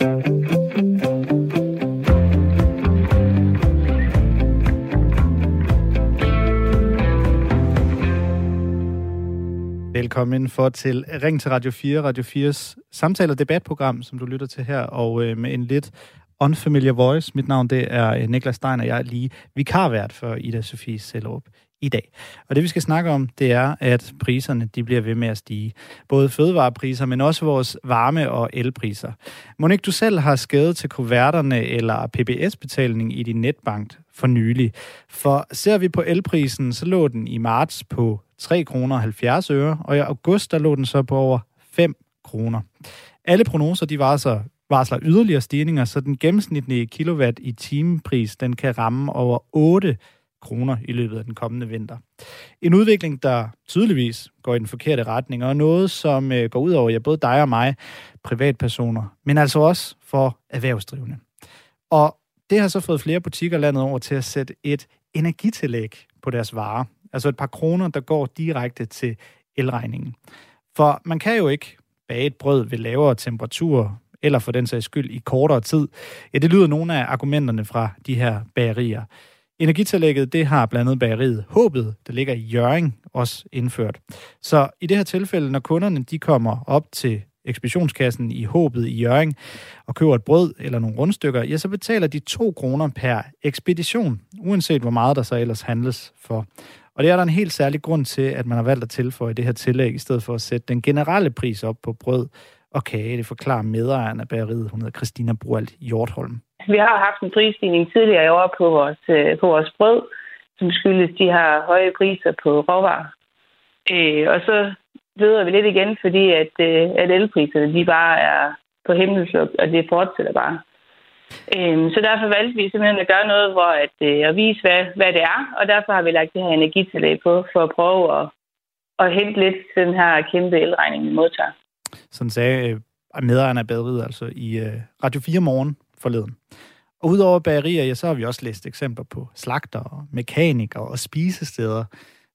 Velkommen for til Ring til Radio 4, Radio 4's samtale- og debatprogram, som du lytter til her, og øh, med en lidt unfamiliar voice. Mit navn det er øh, Niklas Stein, og jeg er lige vikarvært for Ida Sofie Sellerup i dag. Og det vi skal snakke om, det er, at priserne de bliver ved med at stige. Både fødevarepriser, men også vores varme- og elpriser. Monique, du selv har skædet til kuverterne eller PBS-betaling i din netbank for nylig. For ser vi på elprisen, så lå den i marts på 3 kroner 70 øre, og i august der lå den så på over 5 kroner. Alle prognoser de varsler, varsler yderligere stigninger, så den gennemsnitlige kilowatt i timepris den kan ramme over 8 kroner i løbet af den kommende vinter. En udvikling, der tydeligvis går i den forkerte retning, og noget, som øh, går ud over ja, både dig og mig, privatpersoner, men altså også for erhvervsdrivende. Og det har så fået flere butikker landet over til at sætte et energitillæg på deres varer. Altså et par kroner, der går direkte til elregningen. For man kan jo ikke bage et brød ved lavere temperaturer, eller for den sags skyld i kortere tid. Ja, det lyder nogle af argumenterne fra de her bagerier. Energitillægget, det har blandt andet bageriet Håbet, der ligger i Jøring, også indført. Så i det her tilfælde, når kunderne de kommer op til ekspeditionskassen i Håbet i Jøring og køber et brød eller nogle rundstykker, ja, så betaler de 2 kroner per ekspedition, uanset hvor meget der så ellers handles for. Og det er der en helt særlig grund til, at man har valgt at tilføje det her tillæg, i stedet for at sætte den generelle pris op på brød og kage. Det forklarer medejeren af bageriet, hun hedder Christina Brualt Hjortholm. Vi har haft en prisstigning tidligere i år på vores, øh, på vores brød, som skyldes de her høje priser på råvarer. Øh, og så ved vi lidt igen, fordi at, øh, at elpriserne de bare er på himmelsluk, og det fortsætter bare. Øhm, så derfor valgte vi simpelthen at gøre noget, hvor at, øh, at vise, hvad, hvad det er, og derfor har vi lagt det her energitillæg på, for at prøve at, at hente lidt den her kæmpe elregning, vi modtager. Sådan sagde øh, medejeren af Badrid, altså i øh, Radio 4 morgen forleden. Og udover bagerier, ja, så har vi også læst eksempler på slagter, mekanikere og spisesteder,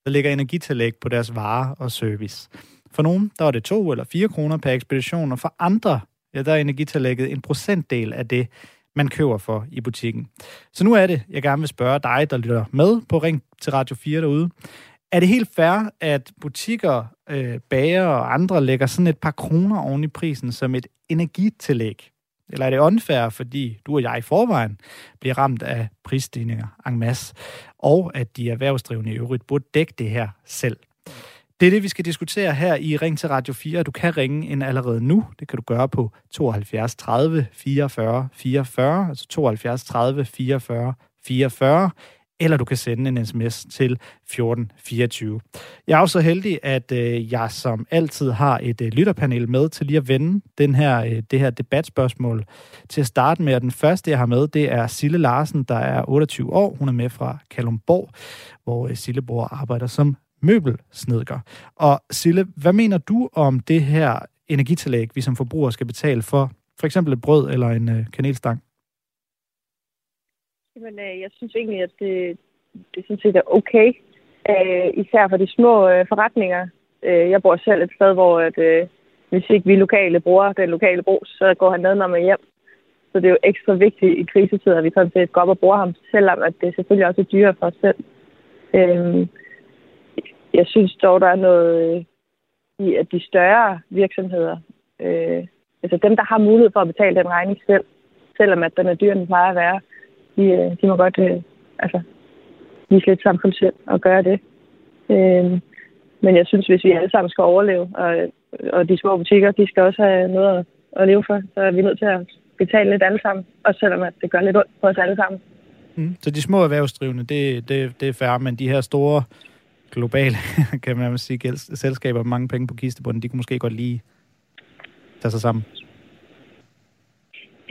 der lægger energitillæg på deres varer og service. For nogen, der er det 2 eller 4 kroner per ekspedition, og for andre, ja, der er energitillægget en procentdel af det, man køber for i butikken. Så nu er det, jeg gerne vil spørge dig, der lytter med på Ring til Radio 4 derude. Er det helt fair, at butikker, øh, bager og andre lægger sådan et par kroner oven i prisen som et energitillæg? Eller er det unfair, fordi du og jeg i forvejen bliver ramt af prisstigninger en masse, og at de erhvervsdrivende i øvrigt burde dække det her selv? Det er det, vi skal diskutere her i Ring til Radio 4. Du kan ringe ind allerede nu. Det kan du gøre på 72 30 44 44, altså 72 30 44 44 eller du kan sende en sms til 1424. Jeg er også så heldig, at øh, jeg som altid har et øh, lytterpanel med til lige at vende den her, øh, det her debatspørgsmål til at starte med. Og den første, jeg har med, det er Sille Larsen, der er 28 år. Hun er med fra Kalumborg, hvor øh, Sille bor og arbejder som møbelsnedker. Og Sille, hvad mener du om det her energitillæg, vi som forbrugere skal betale for for eksempel et brød eller en øh, kanelstang? Men øh, jeg synes egentlig, at det, det sådan set er okay. Øh, især for de små øh, forretninger. Øh, jeg bor selv et sted, hvor at, øh, hvis ikke vi lokale bruger den lokale brug, så går han ned, når man hjem. Så det er jo ekstra vigtigt i krisetider, at vi sådan set går op og bruger ham, selvom at det selvfølgelig også er dyrere for os selv. Øh, jeg synes dog, der er noget øh, i, at de større virksomheder, øh, altså dem, der har mulighed for at betale den regning selv, selvom at den er dyr, den plejer at være, de, øh, de må godt øh, altså, vise lidt samfundssind og gøre det. Øh, men jeg synes, hvis vi alle sammen skal overleve, og, og de små butikker, de skal også have noget at, at leve for, så er vi nødt til at betale lidt alle sammen, også selvom at det gør lidt ondt på os alle sammen. Mm. Så de små erhvervsdrivende, det, det, det er færre, men de her store globale, kan man sige, selskaber med mange penge på kistebunden, de kunne måske godt lige tage sig sammen.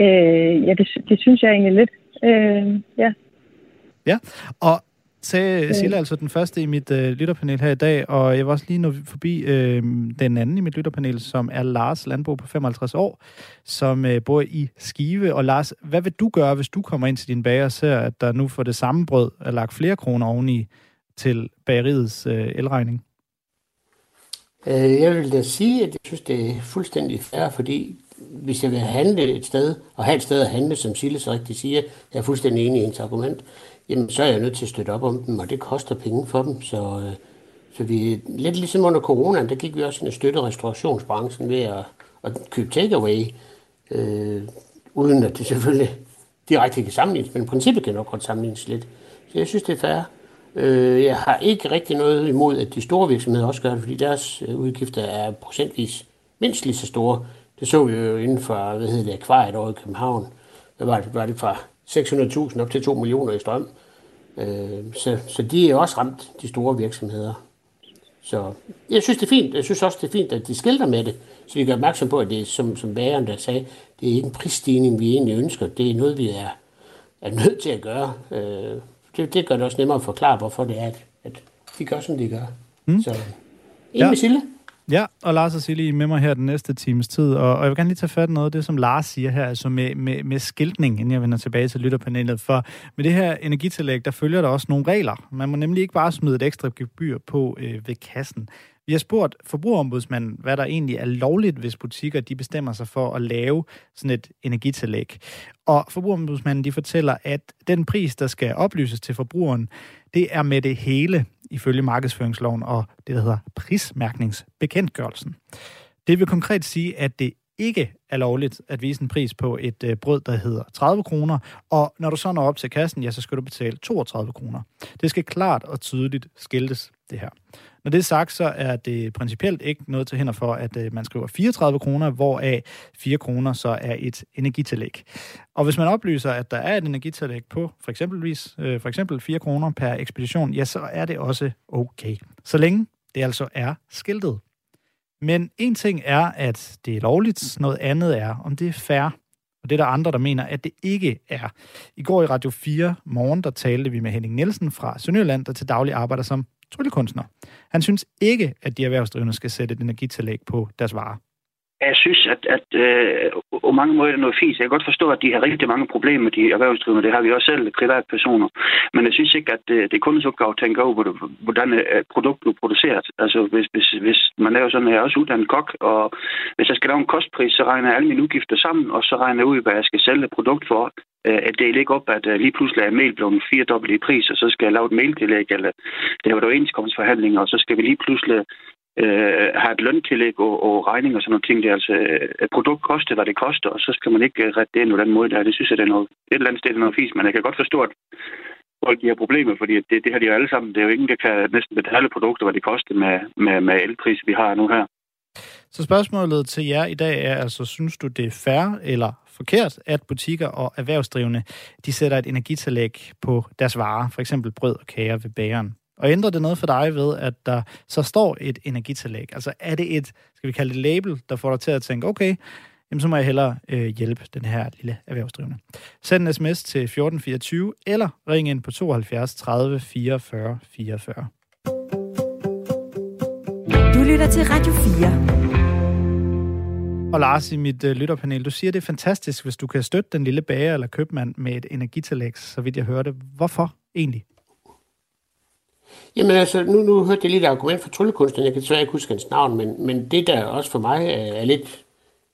Øh, ja, det, det synes jeg egentlig lidt. Øh, ja. Ja, og sagde Silla altså den første i mit øh, lytterpanel her i dag, og jeg var også lige nå forbi øh, den anden i mit lytterpanel, som er Lars Landbo på 55 år, som øh, bor i Skive. Og Lars, hvad vil du gøre, hvis du kommer ind til din bager og ser, at der nu for det samme brød er lagt flere kroner oveni til bageriets øh, elregning? Øh, jeg vil da sige, at jeg synes, det er fuldstændig fair, fordi hvis jeg vil handle et sted, og have et sted at handle, som Sille så rigtigt siger, jeg er fuldstændig enig i hendes argument, jamen så er jeg nødt til at støtte op om dem, og det koster penge for dem, så, øh, så vi, lidt ligesom under corona, der gik vi også ind og støtte restaurationsbranchen ved at, at købe takeaway, øh, uden at det selvfølgelig direkte kan sammenlignes, men princippet kan nok godt sammenlignes lidt. Så jeg synes, det er fair. Øh, jeg har ikke rigtig noget imod, at de store virksomheder også gør det, fordi deres øh, udgifter er procentvis mindst lige så store. Det så vi jo inden for, hvad hedder det, akvariet over i København. Hvad var det, var det fra 600.000 op til 2 millioner i strøm. Øh, så, så de er også ramt, de store virksomheder. Så jeg synes, det er fint. Jeg synes også, det er fint, at de skilter med det, så vi gør opmærksom på, at det er, som, som bæren der sagde, det er ikke en prisstigning, vi egentlig ønsker. Det er noget, vi er, er nødt til at gøre. Øh, det, det gør det også nemmere at forklare, hvorfor det er, at, at de gør, som de gør. Mm. Så en ja. med Sille. Ja, og Lars og Silje med mig her den næste times tid, og, og jeg vil gerne lige tage fat i noget af det, som Lars siger her, altså med, med, med skiltning, inden jeg vender tilbage til lytterpanelet, for med det her energitillæg, der følger der også nogle regler. Man må nemlig ikke bare smide et ekstra gebyr på øh, ved kassen. Vi har spurgt forbrugerombudsmanden, hvad der egentlig er lovligt, hvis butikker de bestemmer sig for at lave sådan et energitillæg. Og forbrugerombudsmanden de fortæller, at den pris, der skal oplyses til forbrugeren, det er med det hele ifølge markedsføringsloven og det, der hedder prismærkningsbekendtgørelsen. Det vil konkret sige, at det ikke er lovligt at vise en pris på et øh, brød, der hedder 30 kroner, og når du så når op til kassen, ja, så skal du betale 32 kroner. Det skal klart og tydeligt skiltes, det her. Når det er sagt, så er det principielt ikke noget til hænder for, at øh, man skriver 34 kroner, hvoraf 4 kroner så er et energitillæg. Og hvis man oplyser, at der er et energitillæg på for, eksempelvis, øh, for eksempel 4 kroner per ekspedition, ja, så er det også okay. Så længe det altså er skiltet. Men en ting er, at det er lovligt, noget andet er, om det er fair. Og det er der andre, der mener, at det ikke er. I går i Radio 4 morgen, der talte vi med Henning Nielsen fra Sønderjylland, der til daglig arbejder som tryllekunstner. Han synes ikke, at de erhvervsdrivende skal sætte et energitillæg på deres varer. Jeg synes, at, at øh, på mange måder er det noget fint. Jeg kan godt forstå, at de har rigtig mange problemer med de erhvervsdrivende. Det har vi også selv, privatpersoner. Men jeg synes ikke, at det, det er kundens opgave at tænke over, hvordan et produkt bliver produceret. Altså, hvis, hvis, hvis man laver sådan, jeg er også uddannet kok, og hvis jeg skal lave en kostpris, så regner jeg alle mine udgifter sammen, og så regner jeg ud, hvad jeg skal sælge et produkt for. Øh, at det ikke op, at øh, lige pludselig er mail blevet firedobbelt i pris, og så skal jeg lave et mailtillæg, eller det var der overenskomstforhandlinger, og så skal vi lige pludselig øh, have et løntillæg og, og regning og sådan nogle ting. Det er altså, øh, et produkt koster, hvad det koster, og så skal man ikke øh, rette det ind på den måde der. Det synes jeg, det er noget, et eller andet sted er noget fisk, men jeg kan godt forstå, at folk de har problemer, fordi det, det har de jo alle sammen. Det er jo ingen, der kan næsten betale produkter, hvad det koster med, med, med elpris, vi har nu her. Så spørgsmålet til jer i dag er altså, synes du, det er fair eller forkert, at butikker og erhvervsdrivende, de sætter et energitillæg på deres varer, for eksempel brød og kager ved bageren? Og ændrer det noget for dig ved, at der så står et energitillæg? Altså er det et, skal vi kalde det label, der får dig til at tænke, okay, jamen så må jeg hellere øh, hjælpe den her lille erhvervsdrivende. Send en sms til 1424, eller ring ind på 72 30 44 44. Du lytter til Radio 4. Og Lars, i mit øh, lytterpanel, du siger, det er fantastisk, hvis du kan støtte den lille bager eller købmand med et energitillæg, så vidt jeg hørte. Hvorfor egentlig? Jamen altså, nu, nu hørte jeg lidt argument fra tryllekunstneren. Jeg kan desværre ikke huske hans navn, men, men det, der også for mig øh, er lidt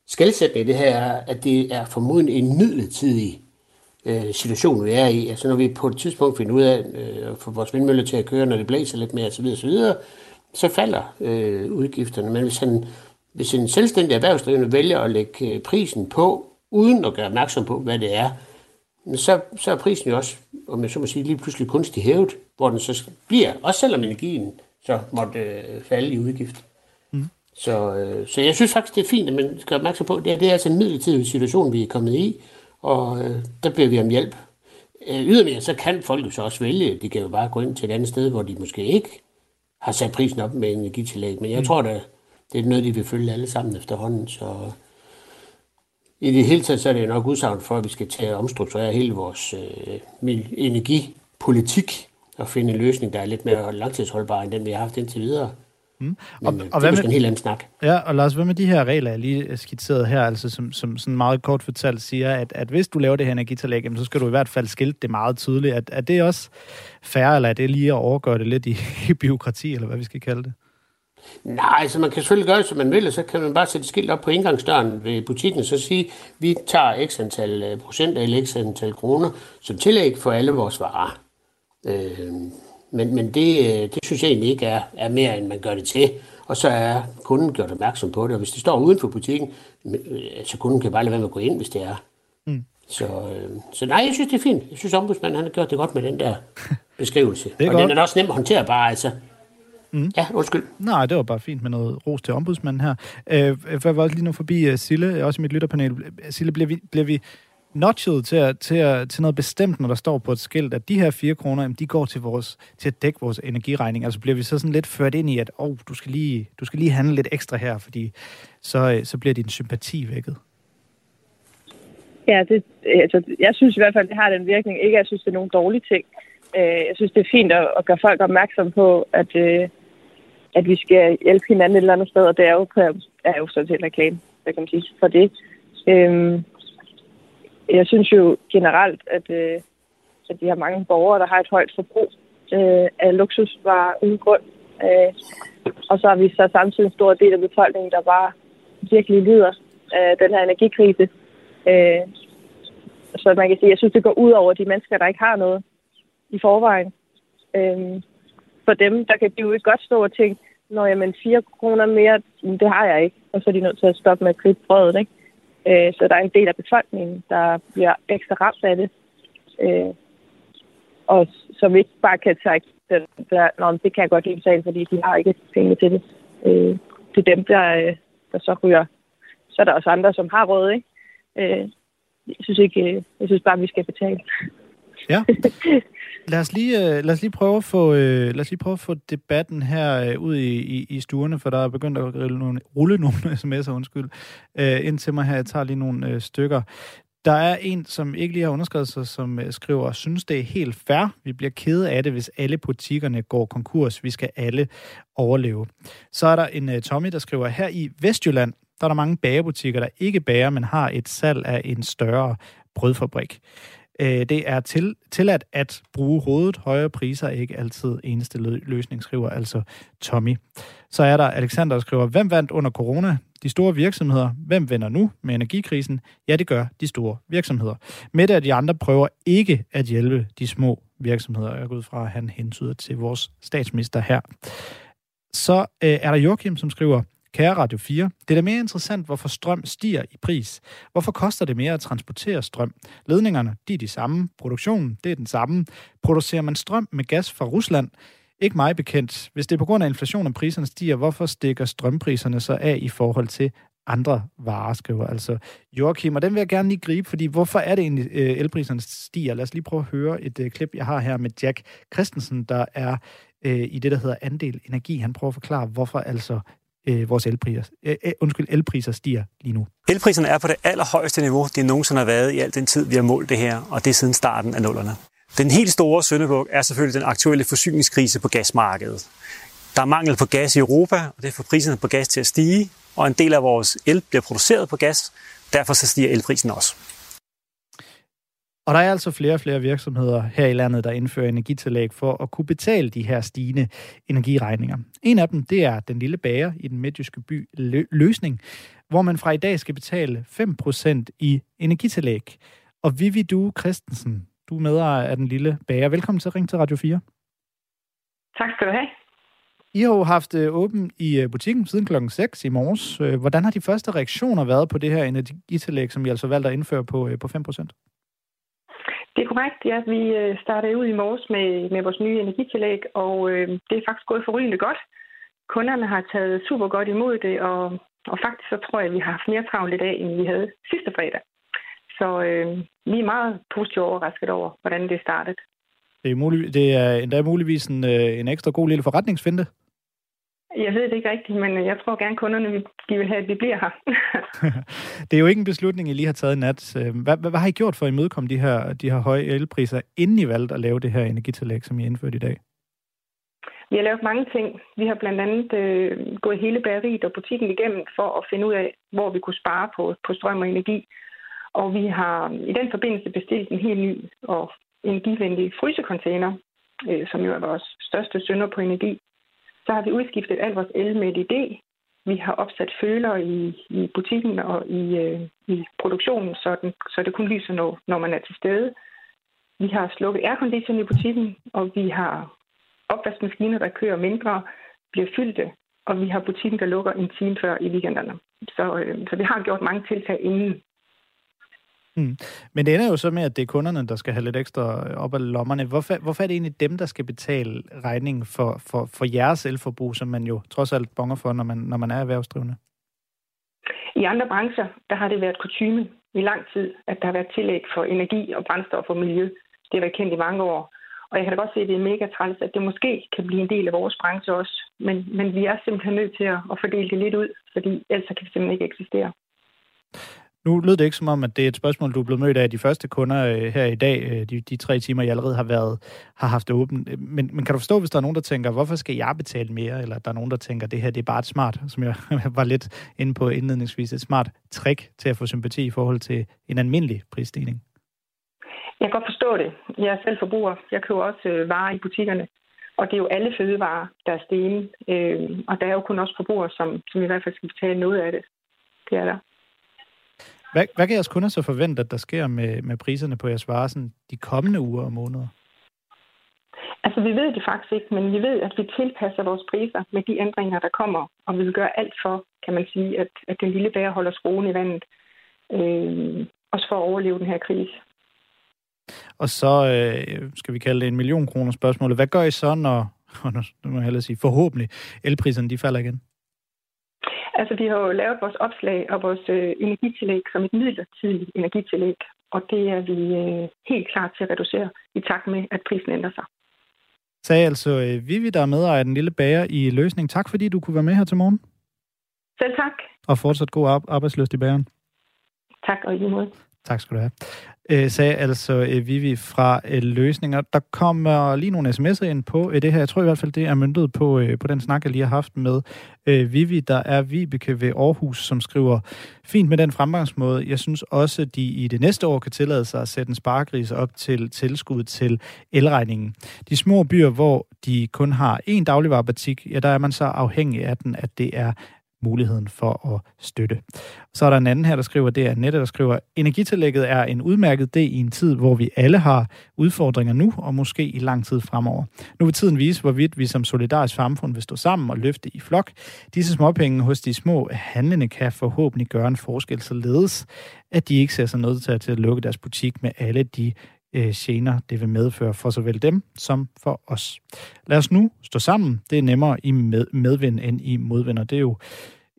skældsættende i det her, er, at det er formodentlig en midlertidig øh, situation, vi er i. Altså når vi på et tidspunkt finder ud af øh, at få vores vindmøller til at køre, når det blæser lidt mere osv., osv., så falder øh, udgifterne. Men hvis, han, hvis en selvstændig erhvervsdrivende vælger at lægge øh, prisen på, uden at gøre opmærksom på, hvad det er, så, så er prisen jo også, om jeg så må sige, lige pludselig kunstigt hævet, hvor den så bliver, også selvom energien så måtte øh, falde i udgift. Mm. Så, øh, så jeg synes faktisk, det er fint, at man skal opmærksom på, det er, det er altså en midlertidig situation, vi er kommet i, og øh, der beder vi om hjælp. Øh, ydermere, så kan folk jo så også vælge, de kan jo bare gå ind til et andet sted, hvor de måske ikke har sat prisen op med energitillæg, men jeg mm. tror da, det er noget, de vil følge alle sammen efterhånden, så i det hele taget så er det nok udsagn for, at vi skal tage at omstrukturere hele vores øh, energipolitik og finde en løsning, der er lidt mere langtidsholdbar end den, vi har haft indtil videre. Mm. Og, Men, og, og det er med, en helt anden snak. Ja, og Lars, hvad med de her regler, jeg lige skitseret her, altså som, som sådan meget kort fortalt siger, at, at hvis du laver det her energitillæg, så skal du i hvert fald skilte det meget tydeligt. Er, er det også fair, eller er det lige at overgøre det lidt i, i byråkrati, eller hvad vi skal kalde det? Nej, altså man kan selvfølgelig gøre det, som man vil, og så kan man bare sætte skilt op på indgangsdøren ved butikken, og så sige, vi tager x antal øh, procent eller x antal kroner som tillæg for alle vores varer. Øh, men men det, øh, det synes jeg egentlig ikke er, er mere, end man gør det til. Og så er kunden gjort opmærksom på det. Og hvis det står uden for butikken, øh, så kunden kan bare lade være med at gå ind, hvis det er. Mm. Så, øh, så nej, jeg synes, det er fint. Jeg synes, ombudsmanden han har gjort det godt med den der beskrivelse. og godt. den er også nem at håndtere bare, altså. Mm. Ja, undskyld. Nej, det var bare fint med noget ros til ombudsmanden her. Øh, jeg var også lige nu forbi uh, Sille, også i mit lytterpanel. Sille, bliver vi, bliver vi notchet til, at, til, at, til noget bestemt, når der står på et skilt, at de her 4 kroner, jamen, de går til, vores, til at dække vores energiregning. Altså bliver vi så sådan lidt ført ind i, at oh, du, skal lige, du skal lige handle lidt ekstra her, fordi så, så bliver din sympati vækket. Ja, det, altså, jeg synes i hvert fald, det har den virkning. Ikke, at jeg synes, det er nogen dårlige ting. Øh, jeg synes, det er fint at, at gøre folk opmærksom på, at, øh, at vi skal hjælpe hinanden et eller andet sted, og det er jo, er jo sådan set reklame, der kan man sige, for det. Øhm, jeg synes jo generelt, at, øh, at vi har mange borgere, der har et højt forbrug øh, af luksusvarer uden grund. Øh, og så har vi så samtidig en stor del af befolkningen, der bare virkelig lider af den her energikrise. Øh, så man kan sige, jeg synes, det går ud over de mennesker, der ikke har noget i forvejen. Øh, for dem, der kan de jo ikke godt stå og tænke, når jamen 4 kroner mere, mm, det har jeg ikke. Og så er de nødt til at stoppe med at købe brødet, ikke? Øh, så der er en del af befolkningen, der bliver ekstra ramt af det. Øh, og som ikke bare kan tage den der, Nå, det kan jeg godt lide betale, fordi de har ikke penge til det. Øh, det er dem, der, øh, der så ryger. Så er der også andre, som har råd, ikke? Øh, jeg synes ikke, øh, jeg synes bare, vi skal betale. Ja. Lad os lige, uh, lad os lige prøve at få, uh, lad os lige prøve at få debatten her uh, ud i, i, i stuerne, for der er begyndt at rulle nogle, rulle nogle sms'er, undskyld, ind til mig her. Jeg tager lige nogle stykker. Der er en, som ikke lige har underskrevet sig, som skriver, synes det er helt fair. Vi bliver kede af det, hvis alle butikkerne går konkurs. Vi skal alle overleve. Så er der en Tommy, der skriver, her i Vestjylland, der er der mange bagerbutikker, der ikke bager, men har et salg af en større brødfabrik. Øh, det er til, tilladt at bruge hovedet. Højere priser er ikke altid eneste løsning, skriver altså Tommy. Så er der Alexander, der skriver, hvem vandt under corona? De store virksomheder. Hvem vinder nu med energikrisen? Ja, det gør de store virksomheder. Med at de andre prøver ikke at hjælpe de små virksomheder. Jeg går ud fra, at han hentyder til vores statsminister her. Så øh, er der Joachim, som skriver, Kære Radio 4, det er da mere interessant, hvorfor strøm stiger i pris. Hvorfor koster det mere at transportere strøm? Ledningerne, de er de samme. Produktionen, det er den samme. Producerer man strøm med gas fra Rusland? Ikke mig bekendt. Hvis det er på grund af inflation, at priserne stiger, hvorfor stikker strømpriserne så af i forhold til andre varer, skriver altså Joachim. Og den vil jeg gerne lige gribe, fordi hvorfor er det egentlig, øh, elpriserne stiger? Lad os lige prøve at høre et øh, klip, jeg har her med Jack Christensen, der er øh, i det, der hedder andel energi. Han prøver at forklare, hvorfor altså øh, vores elpriser, øh, øh, undskyld, elpriser stiger lige nu. Elpriserne er på det allerhøjeste niveau, det nogensinde har været i al den tid, vi har målt det her, og det er siden starten af nullerne. Den helt store søndebuk er selvfølgelig den aktuelle forsyningskrise på gasmarkedet. Der er mangel på gas i Europa, og det får priserne på gas til at stige, og en del af vores el bliver produceret på gas, derfor så stiger elprisen også. Og der er altså flere og flere virksomheder her i landet, der indfører energitillæg for at kunne betale de her stigende energiregninger. En af dem, det er den lille bager i den midtjyske by Løsning, hvor man fra i dag skal betale 5% i energitillæg. Og Vivi Du Christensen, du er medejer af den lille bager. Velkommen til Ring til Radio 4. Tak skal du have. I har jo haft øh, åben i øh, butikken siden klokken 6 i morges. Øh, hvordan har de første reaktioner været på det her energitillæg, som I altså valgte at indføre på, på 5%? Det er korrekt, ja. Vi øh, startede ud i morges med, med vores nye energitillæg, og øh, det er faktisk gået forrygende godt. Kunderne har taget super godt imod det, og, og faktisk så tror jeg, at vi har haft mere travlt i dag, end vi havde sidste fredag. Så øh, vi er meget positivt overrasket over, hvordan det startede. Det er, mulig, det er endda muligvis en, øh, en ekstra god lille forretningsfinde. Jeg ved det ikke rigtigt, men jeg tror gerne, kunderne de vil have, at vi bliver her. det er jo ikke en beslutning, I lige har taget nat. Øh, hvad, hvad, hvad har I gjort for at imødekomme de her, de her høje elpriser, inden I valgte at lave det her energitillæg, som I indført i dag? Vi har lavet mange ting. Vi har blandt andet øh, gået hele bageriet og butikken igennem for at finde ud af, hvor vi kunne spare på, på strøm og energi. Og vi har i den forbindelse bestilt en helt ny og energivenlig frysecontainer, øh, som jo er vores største synder på energi. Så har vi udskiftet al vores el med LED. Vi har opsat føler i, i butikken og i, øh, i produktionen, så, den, så det kun lyser, når, når man er til stede. Vi har slukket aircondition i butikken, og vi har opvaskemaskiner, der kører mindre, bliver fyldte, og vi har butikken, der lukker en time før i weekenderne. Så, øh, så vi har gjort mange tiltag inden. Mm. Men det ender jo så med, at det er kunderne, der skal have lidt ekstra øh, op af lommerne. Hvorfor, hvorfor er det egentlig dem, der skal betale regningen for, for, for jeres elforbrug, som man jo trods alt bonger for, når man, når man er erhvervsdrivende? I andre brancher, der har det været kutume i lang tid, at der har været tillæg for energi og brændstof og miljø. Det har været kendt i mange år. Og jeg kan da godt se, at det er mega træls, at det måske kan blive en del af vores branche også. Men, men vi er simpelthen nødt til at, at fordele det lidt ud, fordi ellers kan det simpelthen ikke eksistere. Nu lød det ikke som om, at det er et spørgsmål, du er blevet mødt af de første kunder øh, her i dag, øh, de, de tre timer, jeg allerede har været har haft det åbent. Men, men kan du forstå, hvis der er nogen, der tænker, hvorfor skal jeg betale mere? Eller der er nogen, der tænker, det her det er bare et smart, som jeg var lidt inde på indledningsvis, et smart trick til at få sympati i forhold til en almindelig prisstigning? Jeg kan godt forstå det. Jeg er selv forbruger. Jeg køber også øh, varer i butikkerne. Og det er jo alle fødevarer, der er stenen. Øh, og der er jo kun også forbrugere, som, som i hvert fald skal betale noget af det. Det er der. Hvad, hvad kan jeres kunder så forvente, at der sker med, med priserne på jeres varer sådan de kommende uger og måneder? Altså, vi ved det faktisk ikke, men vi ved, at vi tilpasser vores priser med de ændringer, der kommer. Og vi vil gøre alt for, kan man sige, at, at den lille bære holder skruen i vandet. Øh, også for at overleve den her krise. Og så øh, skal vi kalde det en million kroner spørgsmål. Hvad gør I så, når, nu må jeg hellere sige, forhåbentlig elpriserne de falder igen? Altså, vi har jo lavet vores opslag og vores øh, energitillæg som et midlertidigt energitillæg, og det er vi øh, helt klar til at reducere i takt med, at prisen ændrer sig. Sagde altså øh, Vivi, der er medejer af den lille bager i Løsning. Tak fordi du kunne være med her til morgen. Selv tak. Og fortsat god arbejdsløst i bageren. Tak, og i lige måde. Tak skal du have. Øh, sagde altså øh, Vivi fra øh, Løsninger. Der kommer lige nogle sms'er ind på øh, det her. Jeg tror i hvert fald, det er myndet på, øh, på den snak, jeg lige har haft med øh, Vivi. Der er Vibeke ved Aarhus, som skriver, fint med den fremgangsmåde. Jeg synes også, de i det næste år kan tillade sig at sætte en sparegris op til tilskud til elregningen. De små byer, hvor de kun har én dagligvarerbutik, ja, der er man så afhængig af den, at det er muligheden for at støtte. Så er der en anden her, der skriver, det er Nette, der skriver, energitillægget er en udmærket del i en tid, hvor vi alle har udfordringer nu, og måske i lang tid fremover. Nu vil tiden vise, hvorvidt vi som solidarisk samfund vil stå sammen og løfte i flok. Disse småpenge hos de små handlende kan forhåbentlig gøre en forskel, således at de ikke ser sig nødt til at lukke deres butik med alle de øh, gener, det vil medføre for såvel dem som for os. Lad os nu stå sammen. Det er nemmere i med, medvind end i modvind, og det er jo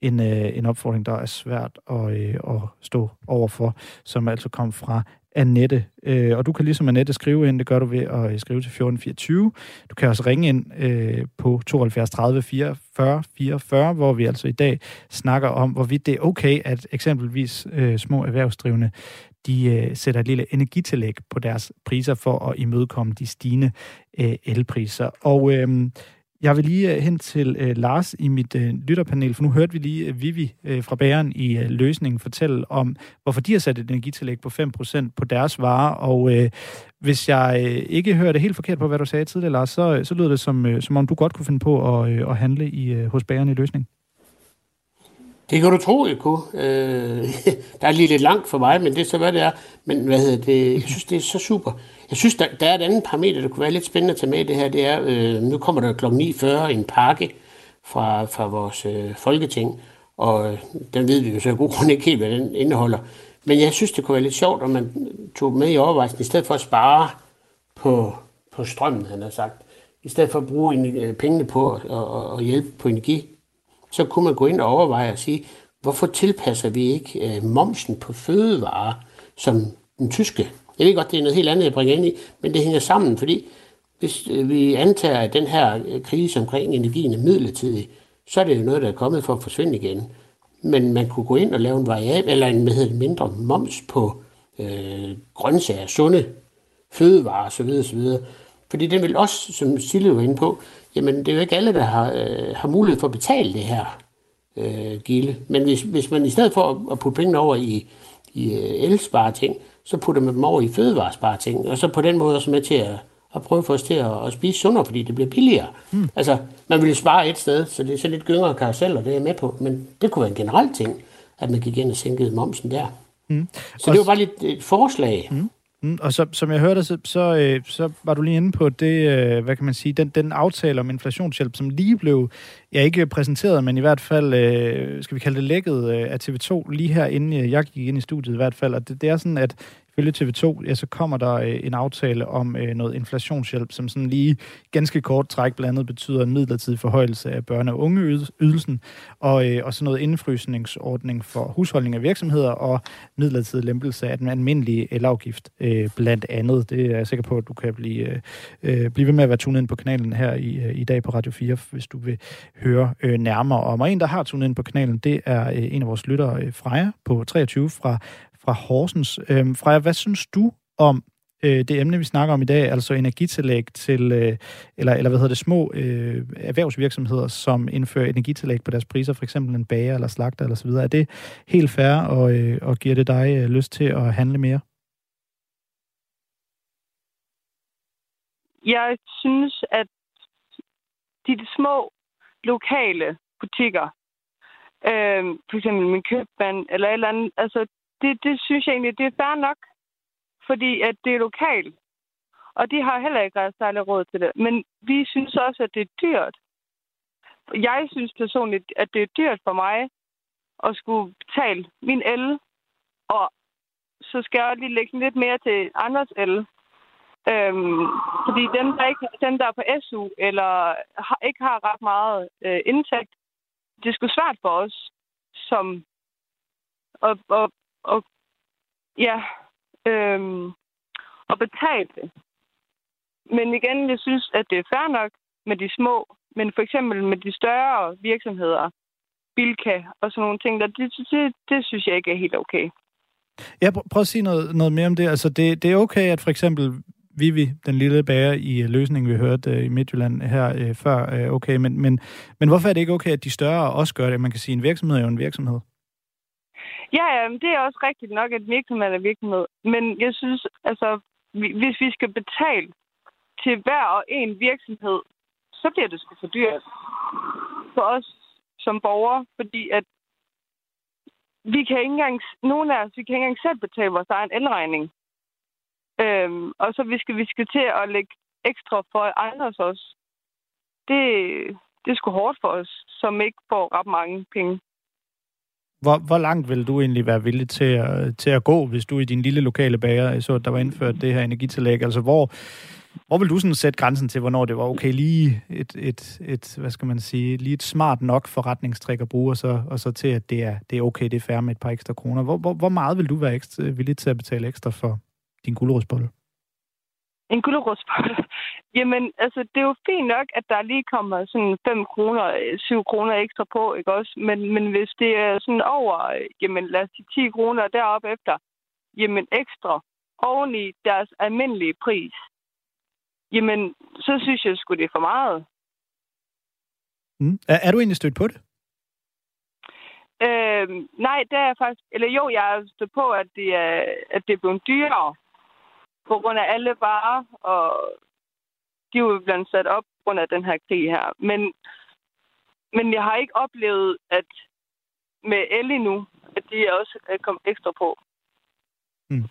en, øh, en opfordring, der er svært at, øh, at stå overfor, som altså kom fra Annette. Øh, og du kan ligesom Annette skrive ind, det gør du ved at øh, skrive til 1424. Du kan også ringe ind øh, på 72 30 44 44, hvor vi altså i dag snakker om, hvorvidt det er okay, at eksempelvis øh, små erhvervsdrivende, de øh, sætter et lille energitillæg på deres priser for at imødekomme de stigende øh, elpriser. Og øh, jeg vil lige øh, hen til øh, Lars i mit øh, lytterpanel, for nu hørte vi lige øh, Vivi øh, fra bæren i øh, løsningen fortælle om, hvorfor de har sat et energitillæg på 5% på deres varer. Og øh, hvis jeg øh, ikke hørte helt forkert på, hvad du sagde tidligere, Lars, så, øh, så lyder det som, øh, som om du godt kunne finde på at, øh, at handle i, øh, hos bæren i løsning. Det kan du tro, jeg kunne. Øh, der er lige lidt langt for mig, men det er så, hvad det er. Men hvad hedder det? Jeg synes, det er så super. Jeg synes, der, der er et andet parameter, der kunne være lidt spændende at tage med i det her. Det er, øh, nu kommer der kl. 9.40 en pakke fra, fra vores øh, folketing, og øh, den ved vi jo så god grund ikke helt, hvad den indeholder. Men jeg synes, det kunne være lidt sjovt, om man tog med i overvejelsen, i stedet for at spare på, på strømmen, han har sagt, i stedet for at bruge øh, pengene på at, at, at hjælpe på energi så kunne man gå ind og overveje og sige, hvorfor tilpasser vi ikke øh, momsen på fødevarer som den tyske? Jeg ved godt, det er noget helt andet, jeg bringer ind i, men det hænger sammen, fordi hvis øh, vi antager, at den her øh, krise omkring energien er midlertidig, så er det jo noget, der er kommet for at forsvinde igen. Men man kunne gå ind og lave en variabel, eller en med mindre moms på øh, grøntsager, sunde fødevarer osv. osv. Fordi den vil også, som Sille var inde på, jamen det er jo ikke alle, der har, øh, har mulighed for at betale det her øh, gilde. Men hvis, hvis man i stedet for at putte pengene over i, i øh, elspareting, så putter man dem over i fødevarespareting, og så på den måde også med til at, og prøve at få os til at, at spise sundere, fordi det bliver billigere. Mm. Altså, man vil spare et sted, så det er så lidt gyngere karuseller, det er jeg med på, men det kunne være en generel ting, at man gik ind og sænkede momsen der. Mm. Så det var bare lidt et forslag. Mm. Mm, og så, som jeg hørte, så, så, øh, så var du lige inde på det, øh, hvad kan man sige, den, den aftale om inflationshjælp, som lige blev, ja ikke præsenteret, men i hvert fald, øh, skal vi kalde det lækket øh, af TV2, lige her inden øh, jeg gik ind i studiet i hvert fald. Og det, det er sådan, at Følge TV2, ja, så kommer der øh, en aftale om øh, noget inflationshjælp, som sådan lige ganske kort træk blandt andet betyder en midlertidig forhøjelse af børne- og ungeydelsen, og, øh, og så noget indfrysningsordning for husholdning af virksomheder, og midlertidig lempelse af den almindelige elafgift øh, blandt andet. Det er jeg sikker på, at du kan blive, øh, øh blive ved med at være tunet ind på kanalen her i, øh, i dag på Radio 4, hvis du vil høre øh, nærmere om. Og en, der har tunet ind på kanalen, det er øh, en af vores lyttere, øh, Freja, på 23 fra fra Horsens. Øhm, Freja, hvad synes du om øh, det emne, vi snakker om i dag, altså energitillæg til, øh, eller, eller hvad hedder det, små øh, erhvervsvirksomheder, som indfører energitillæg på deres priser, for eksempel en bager eller slagter eller så videre. Er det helt fair, og, øh, og giver det dig øh, lyst til at handle mere? Jeg synes, at de, de små lokale butikker, øh, for eksempel min købmand eller et eller andet, altså det, det synes jeg egentlig, det er fair nok. Fordi at det er lokalt. Og de har heller ikke særlig råd til det. Men vi synes også, at det er dyrt. Jeg synes personligt, at det er dyrt for mig at skulle betale min el. Og så skal jeg lige lægge lidt mere til andres el. Øhm, fordi dem, der, ikke, dem, der er på SU, eller har, ikke har ret meget øh, indtægt, det er sgu svært for os som at, at og, ja, øhm, og betale det. Men igen, jeg synes, at det er fair nok med de små, men for eksempel med de større virksomheder, Bilka og sådan nogle ting, der, det, det, det synes jeg ikke er helt okay. Ja, prøv at sige noget, noget mere om det. Altså, det, det er okay, at for eksempel Vivi, den lille bager i øh, løsningen, vi hørte øh, i Midtjylland her øh, før, øh, okay, men, men, men hvorfor er det ikke okay, at de større også gør det? Man kan sige, at en virksomhed er jo en virksomhed. Ja, ja, det er også rigtigt nok, at virksomhed er virksomhed. Men jeg synes, altså, hvis vi skal betale til hver og en virksomhed, så bliver det sgu for dyrt for os som borgere, fordi at vi kan ikke engang, nogen af os, vi kan ikke engang selv betale vores egen elregning. Øhm, og så vi skal vi skal til at lægge ekstra for andres også. Det, det er sgu hårdt for os, som ikke får ret mange penge. Hvor, hvor langt vil du egentlig være villig til at, til at gå, hvis du i din lille lokale bager så, at der var indført det her energitillæg? Altså, hvor, hvor vil du sådan sætte grænsen til, hvornår det var okay lige et, et, et hvad skal man sige, lige et smart nok forretningstrik at bruge, og så, og så til, at det er, det er okay, det er færre med et par ekstra kroner? Hvor, hvor, hvor meget vil du være ekstra, villig til at betale ekstra for din gulerodsbolle? En gulerodsbolle? Jamen, altså, det er jo fint nok, at der lige kommer sådan 5 kroner, 7 kroner ekstra på, ikke også? Men, men hvis det er sådan over, jamen lad os sige 10 kroner deroppe efter, jamen ekstra oven i deres almindelige pris, jamen, så synes jeg sgu, det er for meget. Mm. Er, er du egentlig stødt på det? Øh, nej, det er faktisk... Eller jo, jeg er stødt på, at det er, at det er blevet dyrere på grund af alle varer, og de er jo blevet sat op på grund af den her krig her. Men, men jeg har ikke oplevet, at med el endnu, at de også er kommet ekstra på. Mm.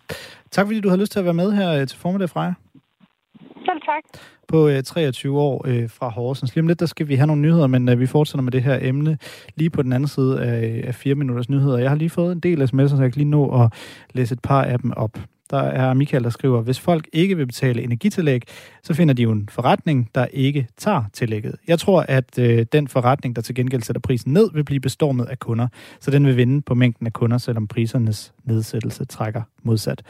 Tak fordi du har lyst til at være med her øh, til formiddag, Freja. Selv tak. På øh, 23 år øh, fra Horsens. Lige om lidt, der skal vi have nogle nyheder, men øh, vi fortsætter med det her emne lige på den anden side af, af 4 minutters nyheder. Jeg har lige fået en del sms'er, så jeg kan lige nå at læse et par af dem op. Der er Michael, der skriver, hvis folk ikke vil betale energitillæg, så finder de jo en forretning, der ikke tager tillægget. Jeg tror, at øh, den forretning, der til gengæld sætter prisen ned, vil blive bestormet af kunder, så den vil vinde på mængden af kunder, selvom prisernes nedsættelse trækker modsat.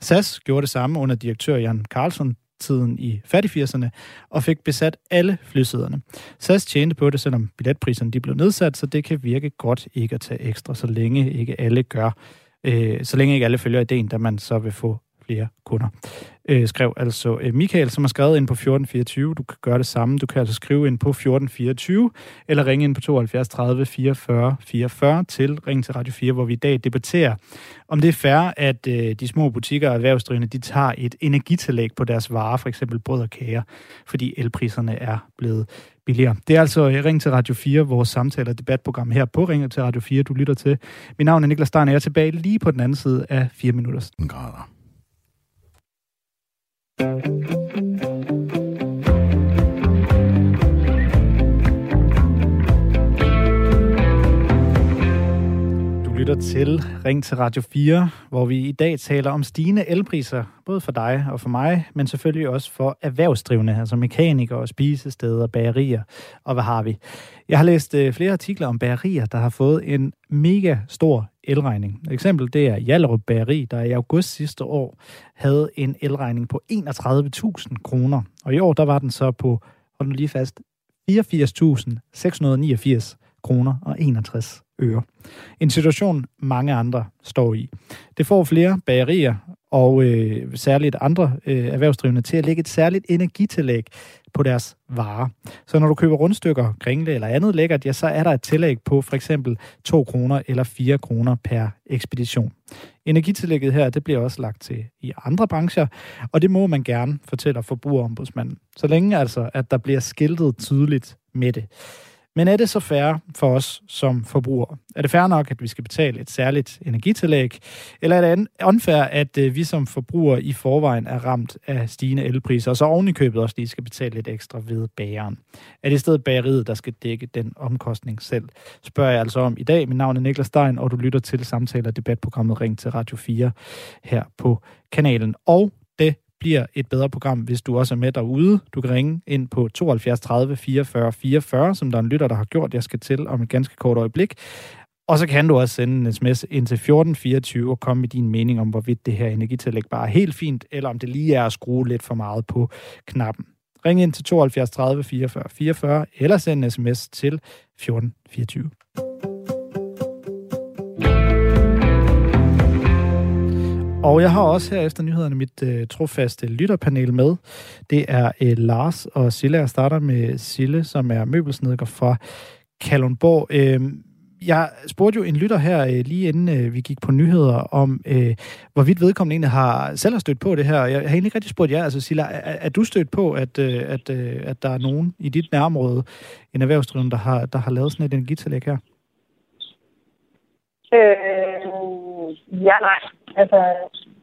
SAS gjorde det samme under direktør Jan Carlson tiden i fattigfirserne og fik besat alle flysæderne. SAS tjente på det, selvom billetpriserne de blev nedsat, så det kan virke godt ikke at tage ekstra, så længe ikke alle gør øh, så længe ikke alle følger ideen, da man så vil få flere kunder. Øh, skrev altså øh, Michael, som har skrevet ind på 1424. Du kan gøre det samme. Du kan altså skrive ind på 1424, eller ringe ind på 72 30 44 44 til Ring til Radio 4, hvor vi i dag debatterer, om det er fair, at øh, de små butikker og erhvervsdrivende, de tager et energitillæg på deres varer, for eksempel brød og kager, fordi elpriserne er blevet billigere. Det er altså øh, Ring til Radio 4, vores samtale- og debatprogram her på Ring til Radio 4, du lytter til. Mit navn er Niklas Stein, og jeg er tilbage lige på den anden side af 4 minutter. grader. Thank you. Lytter til Ring til Radio 4, hvor vi i dag taler om stigende elpriser, både for dig og for mig, men selvfølgelig også for erhvervsdrivende, altså mekanikere, spisesteder, bagerier, og hvad har vi? Jeg har læst øh, flere artikler om bagerier, der har fået en mega stor elregning. Et eksempel det er Jallerup Bageri, der i august sidste år havde en elregning på 31.000 kroner, og i år der var den så på, hold nu lige fast, 84.689 kroner og 61 øre. En situation, mange andre står i. Det får flere bagerier og øh, særligt andre øh, erhvervsdrivende til at lægge et særligt energitillæg på deres varer. Så når du køber rundstykker, kringle eller andet lækkert, ja, så er der et tillæg på for eksempel 2 kroner eller 4 kroner per ekspedition. Energitillægget her, det bliver også lagt til i andre brancher, og det må man gerne, fortæller forbrugerombudsmanden. Så længe altså, at der bliver skiltet tydeligt med det. Men er det så fair for os som forbrugere? Er det fair nok, at vi skal betale et særligt energitillæg? Eller er det unfair, at øh, vi som forbrugere i forvejen er ramt af stigende elpriser, og så ovenikøbet også lige skal betale lidt ekstra ved bageren? Er det i stedet bageriet, der skal dække den omkostning selv? Spørger jeg altså om i dag. Mit navn er Niklas Stein, og du lytter til samtaler debatprogrammet Ring til Radio 4 her på kanalen. Og bliver et bedre program, hvis du også er med derude. Du kan ringe ind på 72 30 44 44, som der er en lytter, der har gjort. Jeg skal til om et ganske kort øjeblik. Og så kan du også sende en sms ind til 1424 og komme med din mening om, hvorvidt det her energitillæg bare er helt fint, eller om det lige er at skrue lidt for meget på knappen. Ring ind til 72 30 44 44, eller send en sms til 1424. Og jeg har også her efter nyhederne mit øh, trofaste lytterpanel med. Det er øh, Lars og Sille. Jeg starter med Sille, som er møbelsnedker fra Kalundborg. Øh, jeg spurgte jo en lytter her øh, lige inden øh, vi gik på nyheder om, øh, hvorvidt vedkommende egentlig har selv har stødt på det her. Jeg har egentlig ikke rigtig spurgt jer. Altså, Silla, er, er du stødt på, at, øh, at, øh, at der er nogen i dit nærområde, en erhvervsdrivende, der har, der har lavet sådan et energitillæg her? Øh, ja, nej. Altså,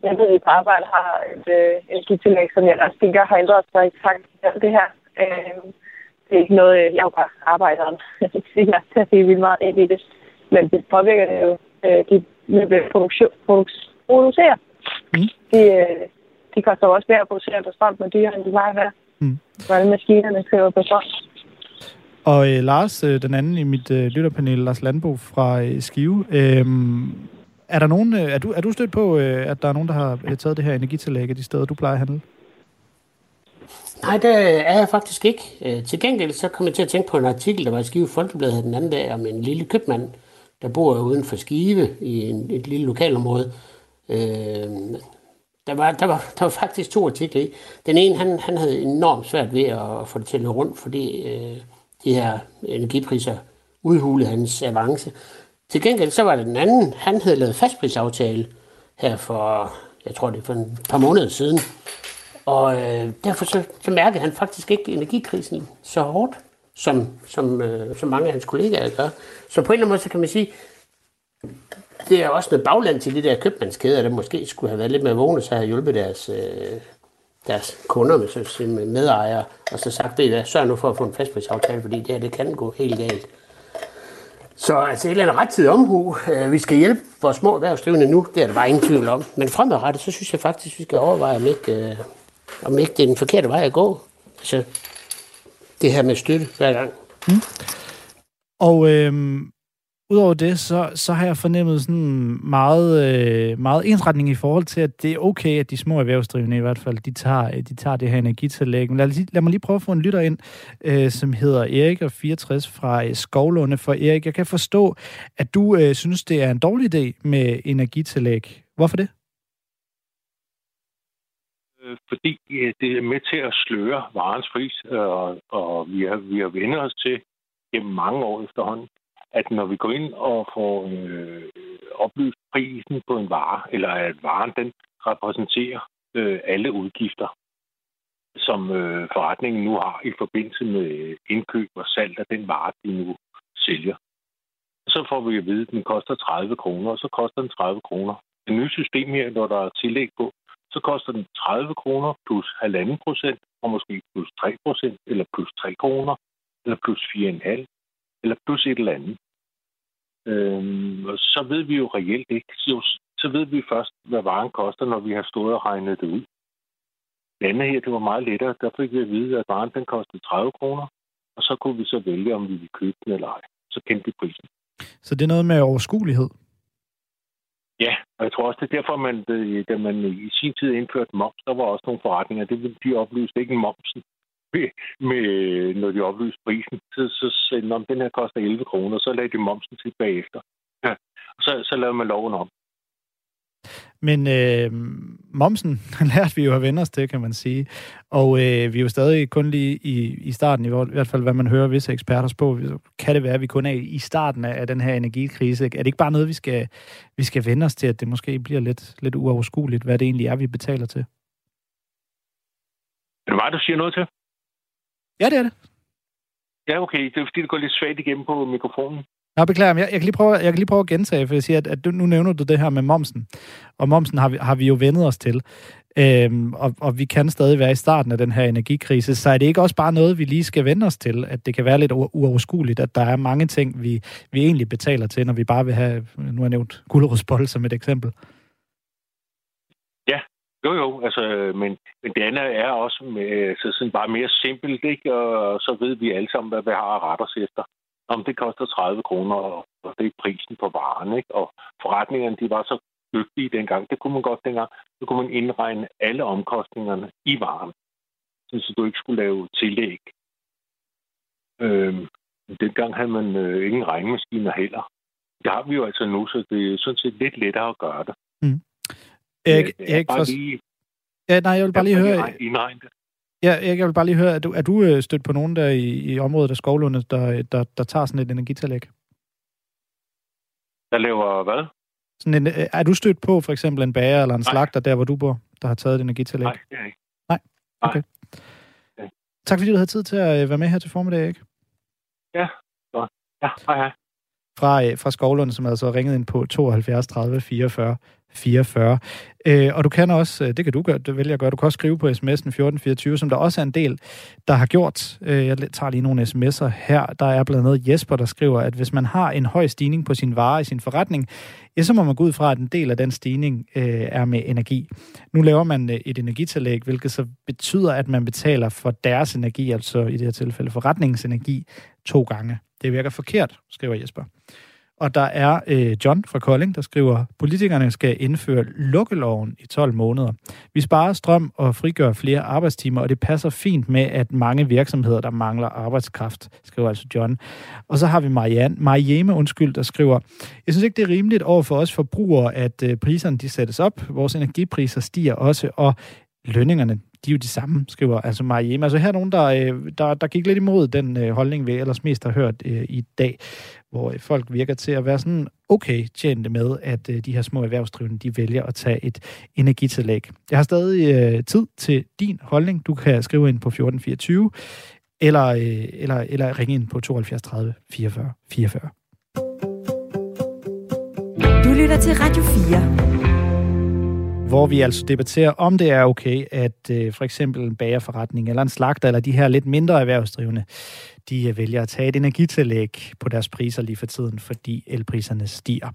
jeg ved, at på arbejde har et øh, energitillæg, som jeg også tænker har ændret sig i takt med det her. Øh, det er ikke noget, jeg jo bare arbejder om. Jeg at det er vildt meget ind i det. Men det påvirker det jo øh, de produktion, producerer. Mm. De, øh, de koster også mere at producere på strøm, men dyrere end de plejer at være. Mm. Hvordan maskinerne kører på strøm. Og øh, Lars, øh, den anden i mit øh, lytterpanel, Lars Landbo fra øh, Skive, øh, er der nogen, øh, er, du, er du stødt på, øh, at der er nogen, der har øh, taget det her energitillæg af de steder, du plejer at handle? Nej, det er jeg faktisk ikke. Til gengæld så kom jeg til at tænke på en artikel, der var i Skive Folkebladet den anden dag, om en lille købmand, der bor uden for Skive i en, et lille lokalområde. Øh, der, var, der, var, der var faktisk to artikler i. Den ene, han, han havde enormt svært ved at få det til at løbe rundt, fordi øh, de her energipriser udhulede hans avance. Til gengæld så var det den anden, han havde lavet fastprisaftale her for, jeg tror det er for et par måneder siden. Og øh, derfor så, så mærkede han faktisk ikke energikrisen så hårdt, som, som, øh, som mange af hans kollegaer gør. Så på en eller anden måde, så kan man sige, det er også noget bagland til de der købmandskæder, der måske skulle have været lidt mere vågne, så havde hjulpet deres, øh, deres kunder med, så, med medejere, og så sagt, det er, sørg nu for at få en fastprisaftale, fordi det her, det kan gå helt galt. Så altså et eller andet rettidig omhu. Øh, vi skal hjælpe vores små erhvervsdrivende nu, det er der bare ingen tvivl om. Men fremadrettet, så synes jeg faktisk, vi skal overveje, om ikke, øh, om ikke det er den forkerte vej at gå. Altså, det her med støtte hver gang. Mm. Og øh, Udover det, så, så har jeg fornemmet sådan meget, øh, meget ensretning i forhold til, at det er okay, at de små erhvervsdrivende i hvert fald, de tager, øh, de tager det her energitillæg. Men lad, lad mig lige prøve at få en lytter ind, øh, som hedder Erik og 64 fra øh, Skovlunde. For Erik, jeg kan forstå, at du øh, synes, det er en dårlig idé med energitillæg. Hvorfor det? Øh, fordi øh, det er med til at sløre varens pris, øh, og, og vi har, vi har vendt os til gennem mange år efterhånden, at når vi går ind og får øh, oplyst prisen på en vare, eller at varen den repræsenterer øh, alle udgifter, som øh, forretningen nu har i forbindelse med indkøb og salg af den vare, de nu sælger. Så får vi at vide, at den koster 30 kroner, og så koster den 30 kroner. Det nye system her, når der er tillæg på, så koster den 30 kroner plus 1,5 procent, og måske plus 3 procent, eller plus 3 kroner, eller plus 4,5, eller plus et eller andet. Øhm, og så ved vi jo reelt ikke. Så, så ved vi først, hvad varen koster, når vi har stået og regnet det ud. Det andet her, det var meget lettere. Der fik vi at vide, at varen den kostede 30 kroner, og så kunne vi så vælge, om vi ville købe den eller ej. Så kendte vi prisen. Så det er noget med overskuelighed? Ja, og jeg tror også, det er derfor, man, da man i sin tid indførte moms, der var også nogle forretninger, det ville de oplyse ikke momsen, med, med, når de oplyste prisen. Så, så sagde de, den her koster 11 kroner, så lagde de momsen til bagefter. Ja. Og så, så lavede man loven om. Men øh, momsen lærte vi jo at vende os til, kan man sige. Og øh, vi er jo stadig kun lige i, i starten, i hvert fald hvad man hører visse eksperter på. Kan det være, at vi kun er i starten af, af den her energikrise? Er det ikke bare noget, vi skal, vi skal vende os til, at det måske bliver lidt, lidt uoverskueligt, hvad det egentlig er, vi betaler til? Er det mig, du siger noget til? Ja, det er det. Ja, okay. Det er fordi, det går lidt svagt igennem på mikrofonen. Nå, beklager, jeg, jeg, kan lige prøve, jeg kan lige prøve at gentage, for jeg siger, at, at du, nu nævner du det her med momsen. Og momsen har vi, har vi jo vendet os til. Øhm, og, og vi kan stadig være i starten af den her energikrise, så er det ikke også bare noget, vi lige skal vende os til, at det kan være lidt uoverskueligt, at der er mange ting, vi, vi egentlig betaler til, når vi bare vil have, nu har jeg nævnt gulerodsbold som et eksempel. Ja, jo jo, altså, men, men det andet er også med, øh, så sådan bare mere simpelt, ikke? og så ved vi alle sammen, hvad vi har at rette os efter om det koster 30 kroner, og det er prisen på varen. Ikke? Og forretningerne, de var så dygtige dengang. Det kunne man godt dengang. Så kunne man indregne alle omkostningerne i varen, så du ikke skulle lave tillæg. Øhm, dengang havde man øh, ingen regnemaskiner heller. Det har vi jo altså nu, så det er sådan set lidt lettere at gøre det. Mm. Erik, Erik, for... lige... Ja, nej, jeg vil bare lige høre... Ja, jeg vil bare lige høre, er du, er du øh, stødt på nogen der i, i området af Skovlunde, der, der, der tager sådan et energitillæg? Der laver hvad? Sådan en, øh, er du stødt på for eksempel en bager eller en slagter, der hvor du bor, der har taget et energitillæg? Nej, det er ikke. Nej? Okay. Nej. Tak fordi du havde tid til at øh, være med her til formiddag, ikke? Ja, så. Ja, hej hej. Fra, øh, fra Skovlund, som altså ringet ind på 72 30 44 44. Øh, og du kan også, øh, det kan du gøre, det vælger at gøre, du kan også skrive på sms'en 1424, som der også er en del, der har gjort. Øh, jeg tager lige nogle sms'er her. Der er blandt andet Jesper, der skriver, at hvis man har en høj stigning på sin vare i sin forretning, ja, så må man gå ud fra, at en del af den stigning øh, er med energi. Nu laver man øh, et energitillæg, hvilket så betyder, at man betaler for deres energi, altså i det her tilfælde forretningens energi, to gange. Det virker forkert, skriver Jesper. Og der er øh, John fra Kolding, der skriver, politikerne skal indføre lukkeloven i 12 måneder. Vi sparer strøm og frigør flere arbejdstimer, og det passer fint med, at mange virksomheder, der mangler arbejdskraft, skriver altså John. Og så har vi Marianne, Marieme, undskyld, der skriver, jeg synes ikke, det er rimeligt over for os forbrugere, at øh, priserne de sættes op. Vores energipriser stiger også, og lønningerne de er jo de samme, skriver altså Mariemme. Altså her er nogen, der, øh, der, der gik lidt imod den øh, holdning, vi ellers mest har hørt øh, i dag, hvor øh, folk virker til at være sådan okay tjente med, at øh, de her små erhvervsdrivende, de vælger at tage et energitillæg. Jeg har stadig øh, tid til din holdning. Du kan skrive ind på 1424, eller, øh, eller, eller ringe ind på 72 30 44 44. Du lytter til Radio 4 hvor vi altså debatterer, om det er okay, at øh, for eksempel en bagerforretning eller en slagter eller de her lidt mindre erhvervsdrivende, de øh, vælger at tage et energitillæg på deres priser lige for tiden, fordi elpriserne stiger.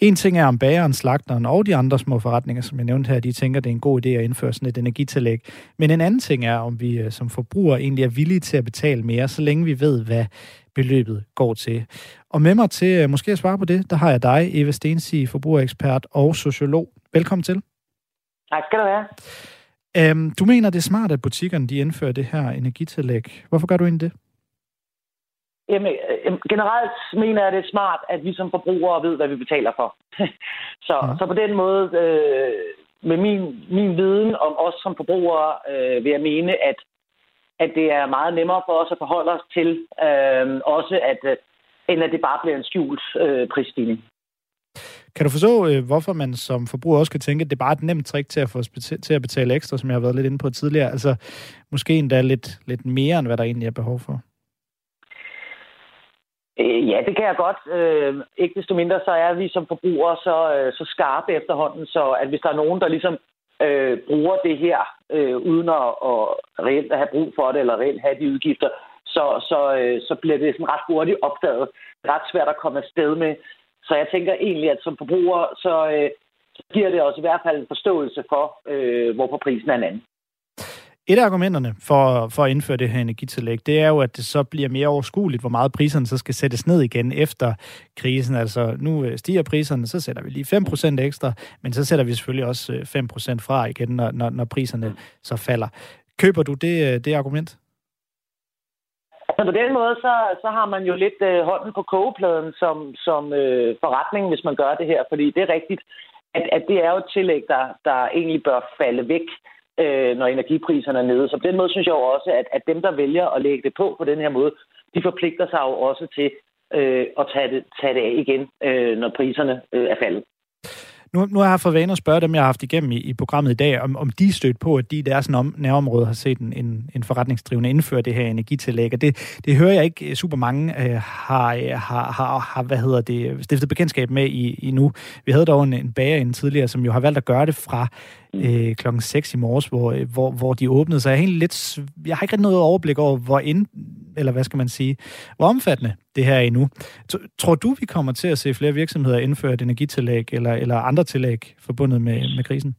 En ting er om bageren, slagteren og de andre små forretninger, som jeg nævnte her, de tænker, det er en god idé at indføre sådan et energitillæg. Men en anden ting er, om vi øh, som forbrugere egentlig er villige til at betale mere, så længe vi ved, hvad beløbet går til. Og med mig til øh, måske at svare på det, der har jeg dig, Eva Stensi, forbrugerekspert og sociolog. Velkommen til. Tak skal du have. Øhm, du mener, det er smart, at butikkerne de indfører det her energitillæg. Hvorfor gør du egentlig det? Jamen, øh, generelt mener jeg, det er smart, at vi som forbrugere ved, hvad vi betaler for. så, ja. så på den måde, øh, med min, min viden om os som forbrugere, øh, vil jeg mene, at, at det er meget nemmere for os at forholde os til, øh, også at, øh, end at det bare bliver en skjult øh, prisstigning. Kan du forstå, øh, hvorfor man som forbruger også kan tænke, at det er bare et nemt trick til at få til at betale ekstra, som jeg har været lidt inde på tidligere? Altså måske endda lidt, lidt mere, end hvad der egentlig er behov for? Øh, ja, det kan jeg godt. Øh, ikke desto mindre, så er vi som forbrugere så, øh, så skarpe efterhånden, så at hvis der er nogen, der ligesom øh, bruger det her, øh, uden at, at reelt have brug for det, eller reelt have de udgifter, så, så, øh, så bliver det sådan ret hurtigt opdaget. Ret svært at komme afsted med. Så jeg tænker egentlig, at som forbruger, så, øh, så giver det også i hvert fald en forståelse for, øh, hvorfor prisen er en anden. Et af argumenterne for, for at indføre det her energitillæg, det er jo, at det så bliver mere overskueligt, hvor meget priserne så skal sættes ned igen efter krisen. Altså nu øh, stiger priserne, så sætter vi lige 5% ekstra, men så sætter vi selvfølgelig også øh, 5% fra igen, når, når, når priserne så falder. Køber du det, øh, det argument? Så på den måde, så, så har man jo lidt øh, hånden på kogepladen som, som øh, forretning, hvis man gør det her, fordi det er rigtigt, at, at det er jo et tillæg, der, der egentlig bør falde væk øh, når energipriserne er nede. Så på den måde synes jeg jo også, at, at dem, der vælger at lægge det på på den her måde, de forpligter sig jo også til øh, at tage det, tage det af igen, øh, når priserne øh, er faldet. Nu, nu har jeg fået vane at spørge dem, jeg har haft igennem i, i programmet i dag, om, om de er stødt på, at de i deres om, nærområde har set en, en, en forretningsdrivende indføre det her energitillæg. Og det, det hører jeg ikke super mange øh, har, har, har, har, hvad hedder det, stiftet bekendtskab med i, i nu. Vi havde dog en, en bager inden tidligere, som jo har valgt at gøre det fra øh, klokken 6 i morges, hvor, øh, hvor, hvor de åbnede. Så jeg har, lidt, jeg har ikke rigtig noget overblik over, hvor ind, eller hvad skal man sige, hvor omfattende det her er endnu. Tror du, vi kommer til at se flere virksomheder indføre et energitillæg eller, eller andre tillæg forbundet med, med krisen?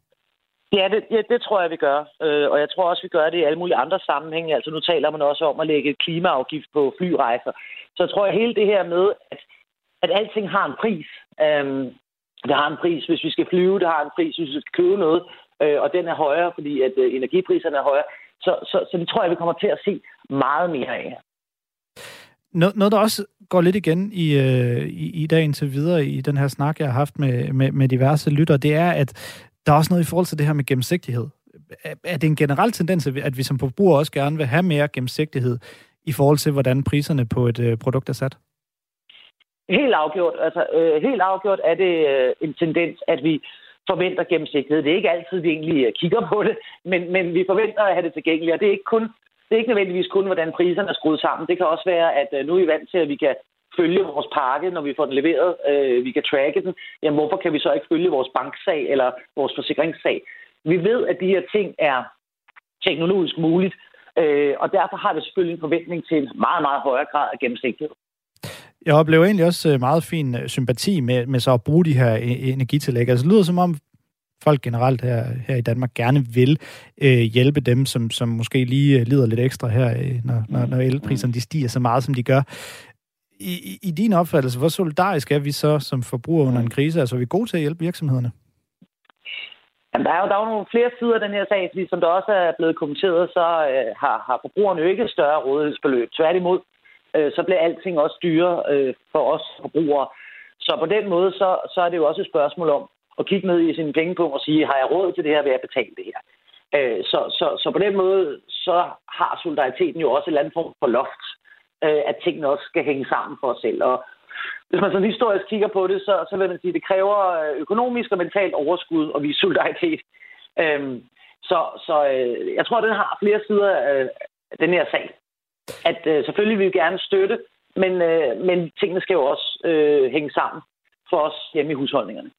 Ja det, ja, det tror jeg, vi gør. Øh, og jeg tror også, vi gør det i alle mulige andre sammenhænge. Altså nu taler man også om at lægge klimaafgift på flyrejser. Så jeg tror, at hele det her med, at, at alting har en pris. Øhm, det har en pris, hvis vi skal flyve. Det har en pris, hvis vi skal købe noget øh, og den er højere, fordi at øh, energipriserne er højere. Så, så, så det tror jeg, vi kommer til at se meget mere af. Noget, noget der også går lidt igen i, øh, i, i dag indtil videre i den her snak, jeg har haft med, med, med diverse lytter, det er, at der er også noget i forhold til det her med gennemsigtighed. Er, er det en generel tendens, at vi som forbrugere også gerne vil have mere gennemsigtighed i forhold til, hvordan priserne på et øh, produkt er sat? Helt afgjort. Altså, øh, helt afgjort er det øh, en tendens, at vi forventer gennemsigtighed. Det er ikke altid, vi egentlig kigger på det, men, men vi forventer at have det tilgængeligt, og det er ikke kun det er ikke nødvendigvis kun, hvordan priserne er skruet sammen. Det kan også være, at øh, nu er vi vant til, at vi kan følge vores pakke, når vi får den leveret. Øh, vi kan tracke den. Jamen, hvorfor kan vi så ikke følge vores banksag eller vores forsikringssag? Vi ved, at de her ting er teknologisk muligt, øh, og derfor har vi selvfølgelig en forventning til en meget, meget højere grad af gennemsigtighed. Jeg oplever egentlig også øh, meget fin øh, sympati med, med så at bruge de her energitillæg. Altså, det lyder som om folk generelt her, her i Danmark gerne vil øh, hjælpe dem, som, som måske lige lider lidt ekstra her, når, når, når elpriserne de stiger så meget, som de gør. I, i, I din opfattelse, hvor solidarisk er vi så som forbrugere under en krise? Altså, er vi gode til at hjælpe virksomhederne? Jamen, der er jo der er jo nogle flere sider af den her sag, fordi som der også er blevet kommenteret, så øh, har, har forbrugerne jo ikke et større rådighedsbeløb. Tværtimod, øh, så bliver alting også dyrere øh, for os forbrugere. Så på den måde, så, så er det jo også et spørgsmål om og kigge ned i sin pengepunkt og sige, har jeg råd til det her, vil jeg betale det her? Øh, så, så, så på den måde, så har solidariteten jo også et eller andet form for loft, øh, at tingene også skal hænge sammen for os selv. Og hvis man sådan historisk kigger på det, så, så vil man sige, at det kræver øh, økonomisk og mentalt overskud at vise solidaritet. Øh, så så øh, jeg tror, at den har flere sider af den her sag at øh, selvfølgelig vil vi gerne støtte, men, øh, men tingene skal jo også øh, hænge sammen for os hjemme i husholdningerne.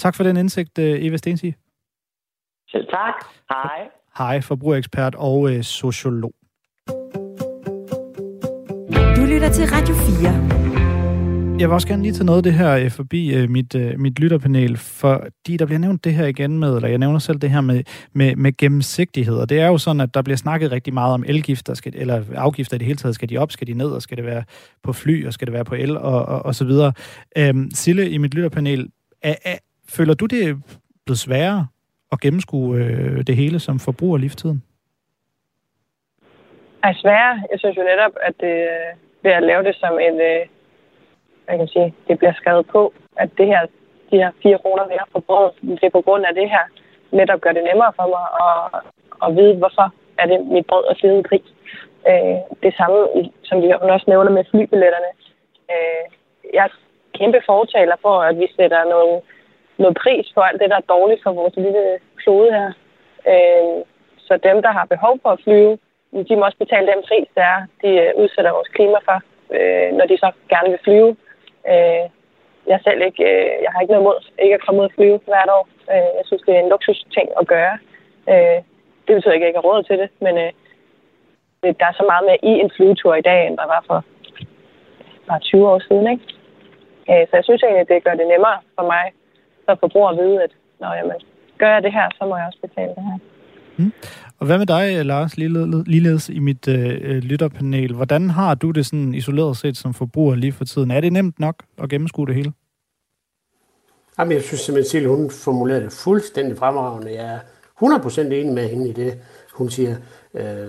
Tak for den indsigt, øh, Eva Stensi. Selv tak. Hej. Hej, forbrugerekspert og øh, sociolog. Du lytter til Radio 4. Jeg vil også gerne lige tage noget af det her øh, forbi øh, mit, mit lytterpanel, fordi der bliver nævnt det her igen med, eller jeg nævner selv det her med, med, med gennemsigtighed, og det er jo sådan, at der bliver snakket rigtig meget om elgifter, skal, eller afgifter i det hele taget, skal de op, skal de ned, og skal det være på fly, og skal det være på el, og, og, og så videre. Øhm, Sille, i mit lytterpanel, er, er, føler du det blevet sværere at gennemskue øh, det hele som forbruger i livstiden? Er sværere? Jeg synes jo netop, at det, ved at lave det som en... Øh jeg kan sige, det bliver skrevet på, at det her, de her fire kroner, vi har forbruget, det er på grund af det her. netop gør det nemmere for mig at, at vide, hvorfor er det mit brød og fede i pris. Øh, det samme, som vi også nævner med flybilletterne. Øh, jeg er kæmpe fortaler for, at vi sætter noget, noget pris for alt det, der er dårligt for vores lille klode her. Øh, så dem, der har behov for at flyve, de må også betale den pris, der er, de øh, udsætter vores klima for, øh, når de så gerne vil flyve. Øh, jeg selv ikke, øh, jeg har ikke noget mod ikke at komme ud og flyve hvert år. Øh, jeg synes, det er en luksus ting at gøre. Øh, det betyder ikke, at jeg ikke har råd til det, men øh, der er så meget mere i en flyvetur i dag, end der var for bare 20 år siden. Ikke? Øh, så jeg synes egentlig, at det gør det nemmere for mig som forbruger at vide, at når jamen, gør jeg det her, så må jeg også betale det her. Mm. Og hvad med dig, Lars, ligeledes i mit øh, lytterpanel? Hvordan har du det sådan isoleret set som forbruger lige for tiden? Er det nemt nok at gennemskue det hele? Jamen, jeg synes simpelthen, at hun formulerede det fuldstændig fremragende. Jeg er 100% enig med hende i det, hun siger. Øh,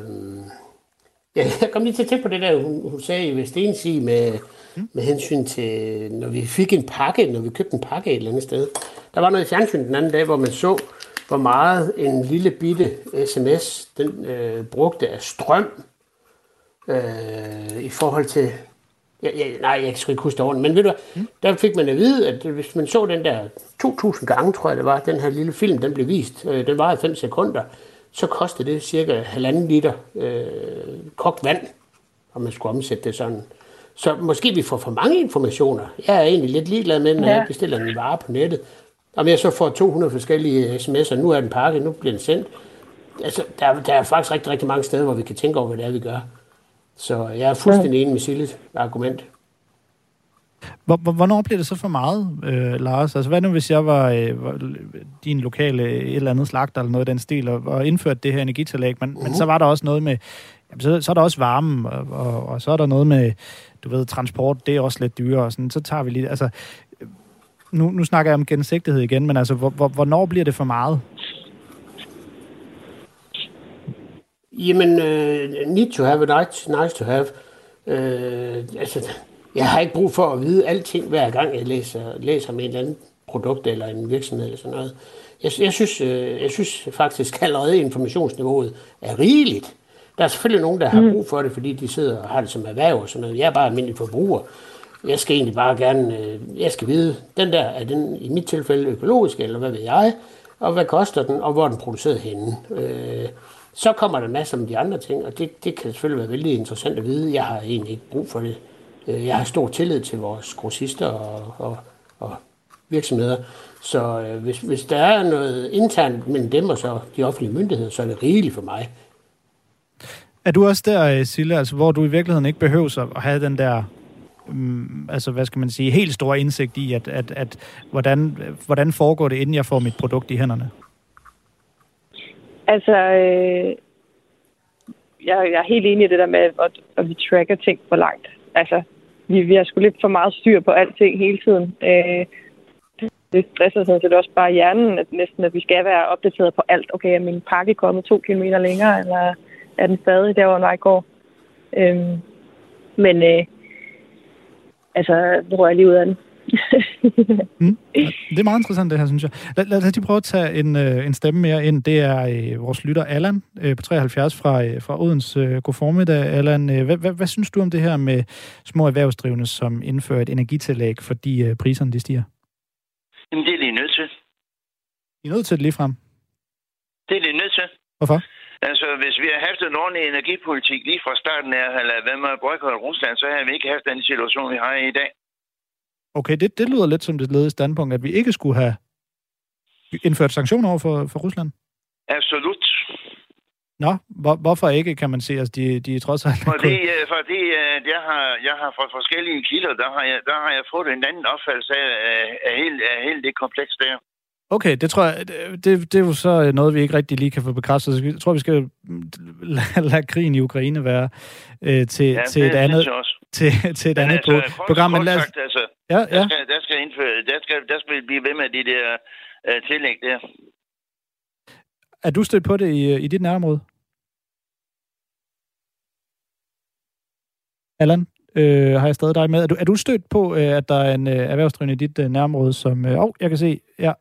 ja, jeg kom lige til at tænke på det der, hun, hun sagde i Vestensi med, mm. med hensyn til, når vi fik en pakke, når vi købte en pakke et eller andet sted. Der var noget i fjernsyn den anden dag, hvor man så, hvor meget en lille bitte sms, den øh, brugte af strøm øh, i forhold til... Ja, ja, nej, jeg kan ikke huske det ordentligt, men ved du mm. der fik man at vide, at hvis man så den der 2.000 gange, tror jeg det var, den her lille film, den blev vist, øh, den var i 5 sekunder, så kostede det cirka halvanden liter øh, kogt vand, om man skulle omsætte det sådan. Så måske vi får for mange informationer. Jeg er egentlig lidt ligeglad med, når ja. jeg bestiller en vare på nettet. Om jeg så får 200 forskellige sms'er, nu er den pakket, nu bliver den sendt. Altså, der, der er faktisk rigtig, rigtig mange steder, hvor vi kan tænke over, hvad det er, vi gør. Så jeg er fuldstændig enig med Silles argument. Hvornår bliver det så for meget, øh, Lars? Altså, hvad nu, hvis jeg var, øh, var din lokale et eller andet slagter eller noget af den stil, og, og indført det her energitillæg, men, uh-huh. men så var der også noget med, jamen, så, så er der også varme, og, og, og så er der noget med, du ved, transport, det er også lidt dyrere, og sådan, så tager vi lige, altså, nu, nu snakker jeg om gennemsigtighed igen, men altså, hvor, hvor, hvornår bliver det for meget? Jamen, uh, need to have, nice, nice to have. Uh, altså, jeg har ikke brug for at vide alting hver gang, jeg læser, læser om et eller andet produkt eller en virksomhed eller sådan noget. Jeg, jeg, synes, øh, jeg synes faktisk allerede informationsniveauet er rigeligt. Der er selvfølgelig nogen, der har mm. brug for det, fordi de sidder og har det som erhverv og sådan noget. Jeg er bare almindelig forbruger. Jeg skal egentlig bare gerne, øh, jeg skal vide, den der, er den i mit tilfælde økologisk, eller hvad ved jeg, og hvad koster den, og hvor er den produceret henne. Øh, så kommer der masser om de andre ting, og det, det kan selvfølgelig være vældig interessant at vide. Jeg har egentlig ikke brug for det. Øh, jeg har stor tillid til vores grossister og, og, og virksomheder. Så øh, hvis, hvis der er noget internt mellem dem og så de offentlige myndigheder, så er det rigeligt for mig. Er du også der, øh, Sille, altså, hvor du i virkeligheden ikke behøver at have den der um, altså hvad skal man sige, helt stor indsigt i, at, at, at hvordan, hvordan foregår det, inden jeg får mit produkt i hænderne? Altså, øh, jeg, jeg er helt enig i det der med, at, at vi tracker ting for langt. Altså, vi, vi har sgu lidt for meget styr på alting hele tiden. Øh, det stresser sådan set også bare hjernen, at næsten, at vi skal være opdateret på alt. Okay, er min pakke kommet to kilometer længere, eller er den stadig der, hvor den var i går? Øh, men øh, altså, nu rører jeg lige ud af den. mm. Det er meget interessant, det her, synes jeg. Lad, lad os lige prøve at tage en, øh, en stemme mere ind. Det er øh, vores lytter Allan øh, på 73 fra, øh, fra Odens. Øh, god formiddag, Allan. Øh, hvad, hvad, hvad synes du om det her med små erhvervsdrivende, som indfører et energitillæg, fordi øh, priserne de stiger? Jamen, det er lige nødt til. I er nødt til det lige frem? Det er lige nødt til. Hvorfor? Altså, hvis vi har haft en ordentlig energipolitik lige fra starten af, eller hvad med boykotte Rusland, så har vi ikke haft den situation, vi har i dag. Okay, det, det lyder lidt som det ledede standpunkt, at vi ikke skulle have indført sanktioner over for, for Rusland. Absolut. Nå, hvor, hvorfor ikke, kan man se? Altså, de, de er trods alt... Fordi, uh, fordi uh, jeg, har, jeg har fra forskellige kilder, der har, jeg, der har jeg fået en anden opfattelse af, af, af, hele, af hele det kompleks der. Okay, det tror jeg, det, det er jo så noget, vi ikke rigtig lige kan få bekræftet. Jeg tror, vi skal lade, lade krigen i Ukraine være øh, til, ja, til, et andet, til, til et Men andet altså, program. Men lad os... altså, ja, ja. Der, skal, der, skal indføre, der, skal, der skal blive ved med de der uh, tillæg der. Er du stødt på det i, i dit nærområde? Allan, øh, har jeg stadig dig med. Er du, er du stødt på, øh, at der er en øh, erhvervsdrivende i dit øh, nærområde, som... Åh, øh, oh, jeg kan se, ja,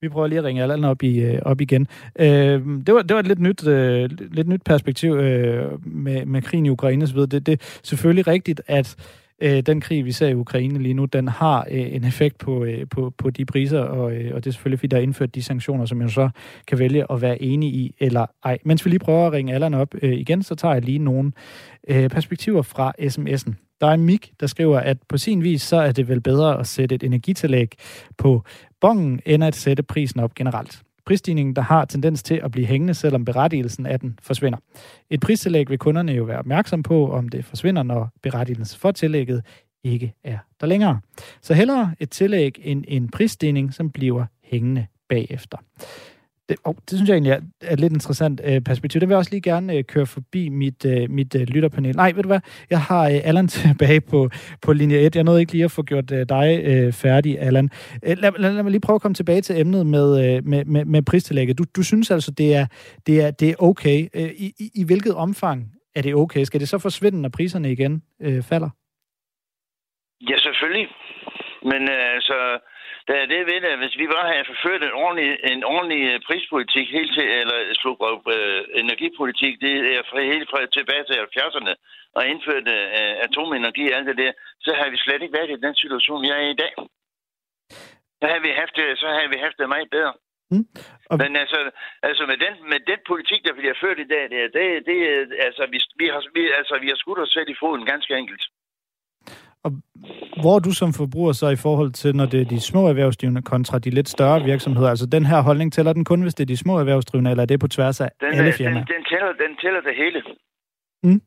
vi prøver lige at ringe Allan op, i, øh, op igen. Øh, det, var, det var et lidt nyt, øh, lidt nyt perspektiv øh, med, med krigen i Ukraine osv. Det, det er selvfølgelig rigtigt, at øh, den krig, vi ser i Ukraine lige nu, den har øh, en effekt på, øh, på, på de priser, og, øh, og det er selvfølgelig, fordi der er indført de sanktioner, som man så kan vælge at være enig i eller ej. Mens vi lige prøver at ringe Allan op øh, igen, så tager jeg lige nogle øh, perspektiver fra sms'en. Der er Mik, der skriver, at på sin vis, så er det vel bedre at sætte et energitillæg på bongen, end at sætte prisen op generelt. Prisstigningen, der har tendens til at blive hængende, selvom berettigelsen af den forsvinder. Et pristillæg vil kunderne jo være opmærksom på, om det forsvinder, når berettigelsen for tillægget ikke er der længere. Så hellere et tillæg end en prisstigning, som bliver hængende bagefter. Det, oh, det synes jeg egentlig er, er et lidt interessant øh, perspektiv. Det vil jeg også lige gerne øh, køre forbi mit, øh, mit øh, lytterpanel. Nej, ved du hvad? Jeg har øh, Allan tilbage på, på linje 1. Jeg nåede ikke lige at få gjort øh, dig øh, færdig, Allan. Øh, lad, lad, lad mig lige prøve at komme tilbage til emnet med, øh, med, med, med pristillægget. Du, du synes altså, det er, det er, det er okay. Øh, i, i, I hvilket omfang er det okay? Skal det så forsvinde, når priserne igen øh, falder? Ja, selvfølgelig. Men øh, altså, der er det ved det, hvis vi bare havde forført en ordentlig, en ordentlig øh, prispolitik helt til, eller slug, øh, energipolitik, det er fra, helt fra tilbage til 70'erne, og indført øh, atomenergi og alt det der, så har vi slet ikke været i den situation, vi er i i dag. Så har vi haft det, så har vi haft det meget bedre. Mm. Og... Men altså, altså med, den, med den politik, der bliver ført i dag, det, det, det altså, vi, vi, har, vi, altså, vi har skudt os selv i foden ganske enkelt. Og hvor er du som forbruger så i forhold til, når det er de små erhvervsdrivende kontra de lidt større virksomheder? Altså den her holdning, tæller den kun, hvis det er de små erhvervsdrivende, eller er det på tværs af den, alle firmaer? Den, den, tæller, den tæller det hele. Mm.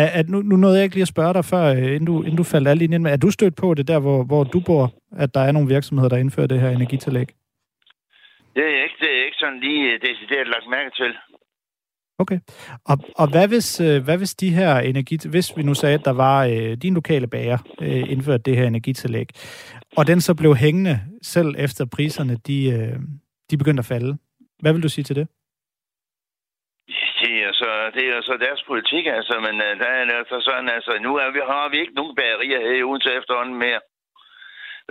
Er, at nu, nu nåede jeg ikke lige at spørge dig før, øh, inden du, inden du faldt alle linjen med. Er du stødt på det der, hvor, hvor du bor, at der er nogle virksomheder, der indfører det her energitillæg? Det er ikke, det er ikke sådan lige øh, decideret lagt mærke til. Okay. Og, og hvad, hvis, øh, hvad hvis de her energi... Hvis vi nu sagde, at der var øh, din lokale bager øh, indført det her energitillæg, og den så blev hængende, selv efter priserne de, øh, de begyndte at falde. Hvad vil du sige til det? Det er, så, det er så deres politik, altså, men uh, der er altså sådan, altså, nu er vi, har vi ikke nogen bagerier her i Odense efterhånden mere.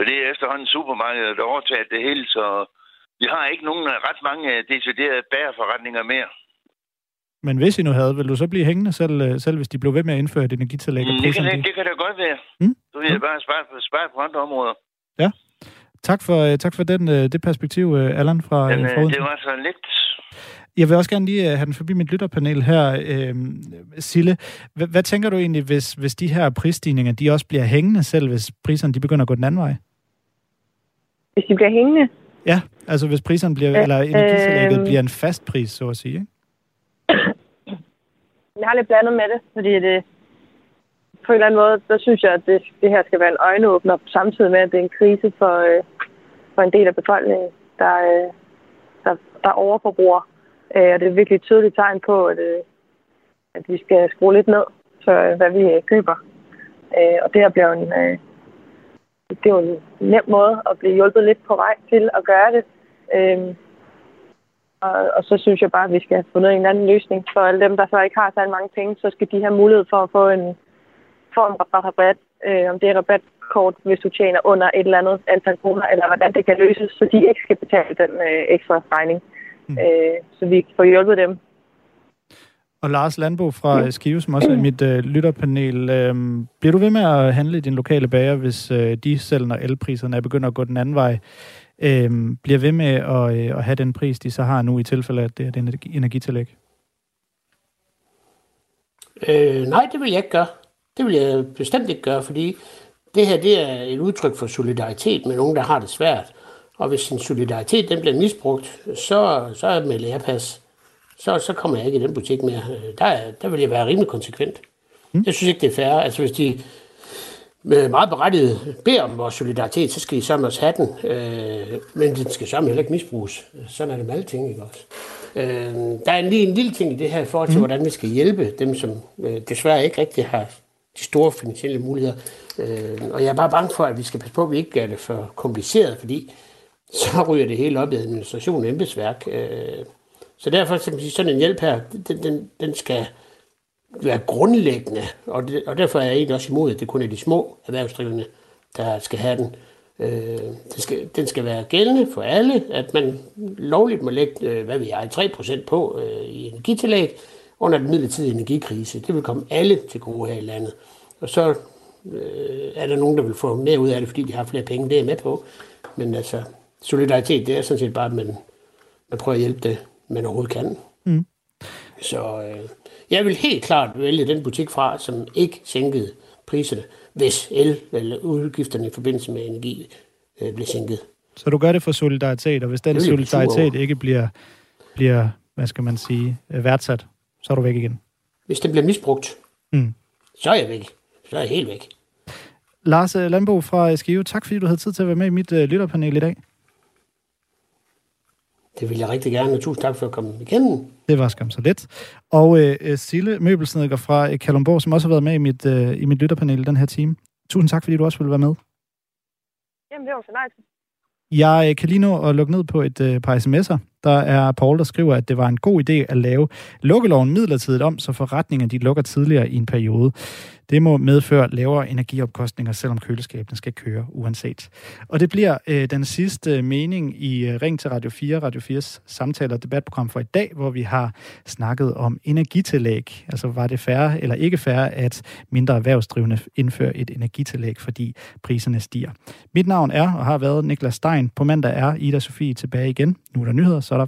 Det er efterhånden supermarkedet, der overtaget det hele, så vi har ikke nogen øh, ret mange deciderede bagerforretninger mere. Men hvis I nu havde, vil du så blive hængende, selv, øh, selv hvis de blev ved med at indføre et energitillæg? Mm, det, kan, det, det kan da godt være. Mm? Så vil jeg bare spare, spare på andre områder. Ja. Tak for, øh, tak for den, øh, det perspektiv, Allan fra, fra Det var så lidt... Jeg vil også gerne lige have den forbi mit lytterpanel her. Øh, Sille, hvad, hvad tænker du egentlig, hvis, hvis de her prisstigninger, de også bliver hængende, selv hvis priserne de begynder at gå den anden vej? Hvis de bliver hængende? Ja, altså hvis priserne bliver, øh, eller energitillægget øh, bliver en fast pris, så at sige, ikke? Jeg har lidt blandet med det, fordi det, på en eller anden måde, der synes jeg, at det, det her skal være en øjenåbner, samtidig med, at det er en krise for, øh, for en del af befolkningen, der, øh, der, der overforbruger. Øh, og det er et virkelig tydeligt tegn på, at, øh, at vi skal skrue lidt ned for, øh, hvad vi øh, køber. Øh, og det her bliver en, øh, det er jo en nem måde at blive hjulpet lidt på vej til at gøre det. Øh, og, og så synes jeg bare, at vi skal have fundet en anden løsning for alle dem, der så ikke har så mange penge. Så skal de have mulighed for at få en form for rabat. Øh, om det er rabatkort, hvis du tjener under et eller andet antal kroner, eller hvordan det kan løses, så de ikke skal betale den øh, ekstra regning. Mm. Øh, så vi får hjulpet dem. Og Lars Landbo fra. Skive, som også er i mit øh, lytterpanel. Øh, bliver du ved med at handle i din lokale bager, hvis øh, de selv, når elpriserne er begyndt at gå den anden vej? Øh, bliver ved med at, øh, at have den pris, de så har nu i tilfælde af det, det energitillæg? Øh, nej, det vil jeg ikke gøre. Det vil jeg bestemt ikke gøre, fordi det her det er et udtryk for solidaritet med nogen, der har det svært. Og hvis sin solidaritet den bliver misbrugt, så, så er med lærepas. Så, så kommer jeg ikke i den butik mere. Der, der vil jeg være rimelig konsekvent. Mm. Jeg synes ikke, det er fair. Altså hvis de med meget berettiget beder om vores solidaritet, så skal I sammen også have den. Øh, men den skal sammen heller ikke misbruges. Sådan er det med alle ting, ikke også? Øh, der er lige en lille ting i det her i forhold til, mm. hvordan vi skal hjælpe dem, som øh, desværre ikke rigtig har de store finansielle muligheder. Øh, og jeg er bare bange for, at vi skal passe på, at vi ikke gør det for kompliceret, fordi så ryger det hele op i administration og embedsværk. Øh, så derfor, så sige, sådan en hjælp her, den, den, den skal være grundlæggende, og, det, og derfor er jeg egentlig også imod, at det kun er de små erhvervsdrivende, der skal have den. Øh, det skal, den skal være gældende for alle, at man lovligt må lægge, øh, hvad vi jeg, 3% på øh, i energitillæg under den midlertidige energikrise. Det vil komme alle til gode her i landet. Og så øh, er der nogen, der vil få mere ud af det, fordi de har flere penge. Det er jeg med på. Men altså, solidaritet, det er sådan set bare, at man, man prøver at hjælpe det, man overhovedet kan. Mm. Så øh, jeg vil helt klart vælge den butik fra, som ikke sænkede priserne, hvis el eller udgifterne i forbindelse med energi øh, bliver sænket. Så du gør det for solidaritet, og hvis den Det solidaritet ikke bliver, bliver, hvad skal man sige, øh, værdsat, så er du væk igen. Hvis den bliver misbrugt, Mm. så er jeg væk. Så er jeg helt væk. Lars øh, Landbo fra Skive, tak fordi du havde tid til at være med i mit øh, lytterpanel i dag. Det vil jeg rigtig gerne, og tusind tak for at komme igennem. Det var skam så let. Og øh, øh, Sille Møbelsnedker fra øh, Kalundborg, som også har været med i mit, øh, i mit lytterpanel den her time. Tusind tak, fordi du også ville være med. Jamen, det var så nice. Jeg øh, kan lige nå at lukke ned på et øh, par sms'er. Der er Paul, der skriver, at det var en god idé at lave lukkeloven midlertidigt om, så forretninger de lukker tidligere i en periode. Det må medføre lavere energiopkostninger, selvom køleskabene skal køre uanset. Og det bliver øh, den sidste øh, mening i øh, Ring til Radio 4, Radio 4's samtaler og debatprogram for i dag, hvor vi har snakket om energitillæg. Altså var det færre eller ikke færre, at mindre erhvervsdrivende indfører et energitillæg, fordi priserne stiger. Mit navn er og har været Niklas Stein. På mandag er Ida Sofie tilbage igen. Nu er der nyheder, så er der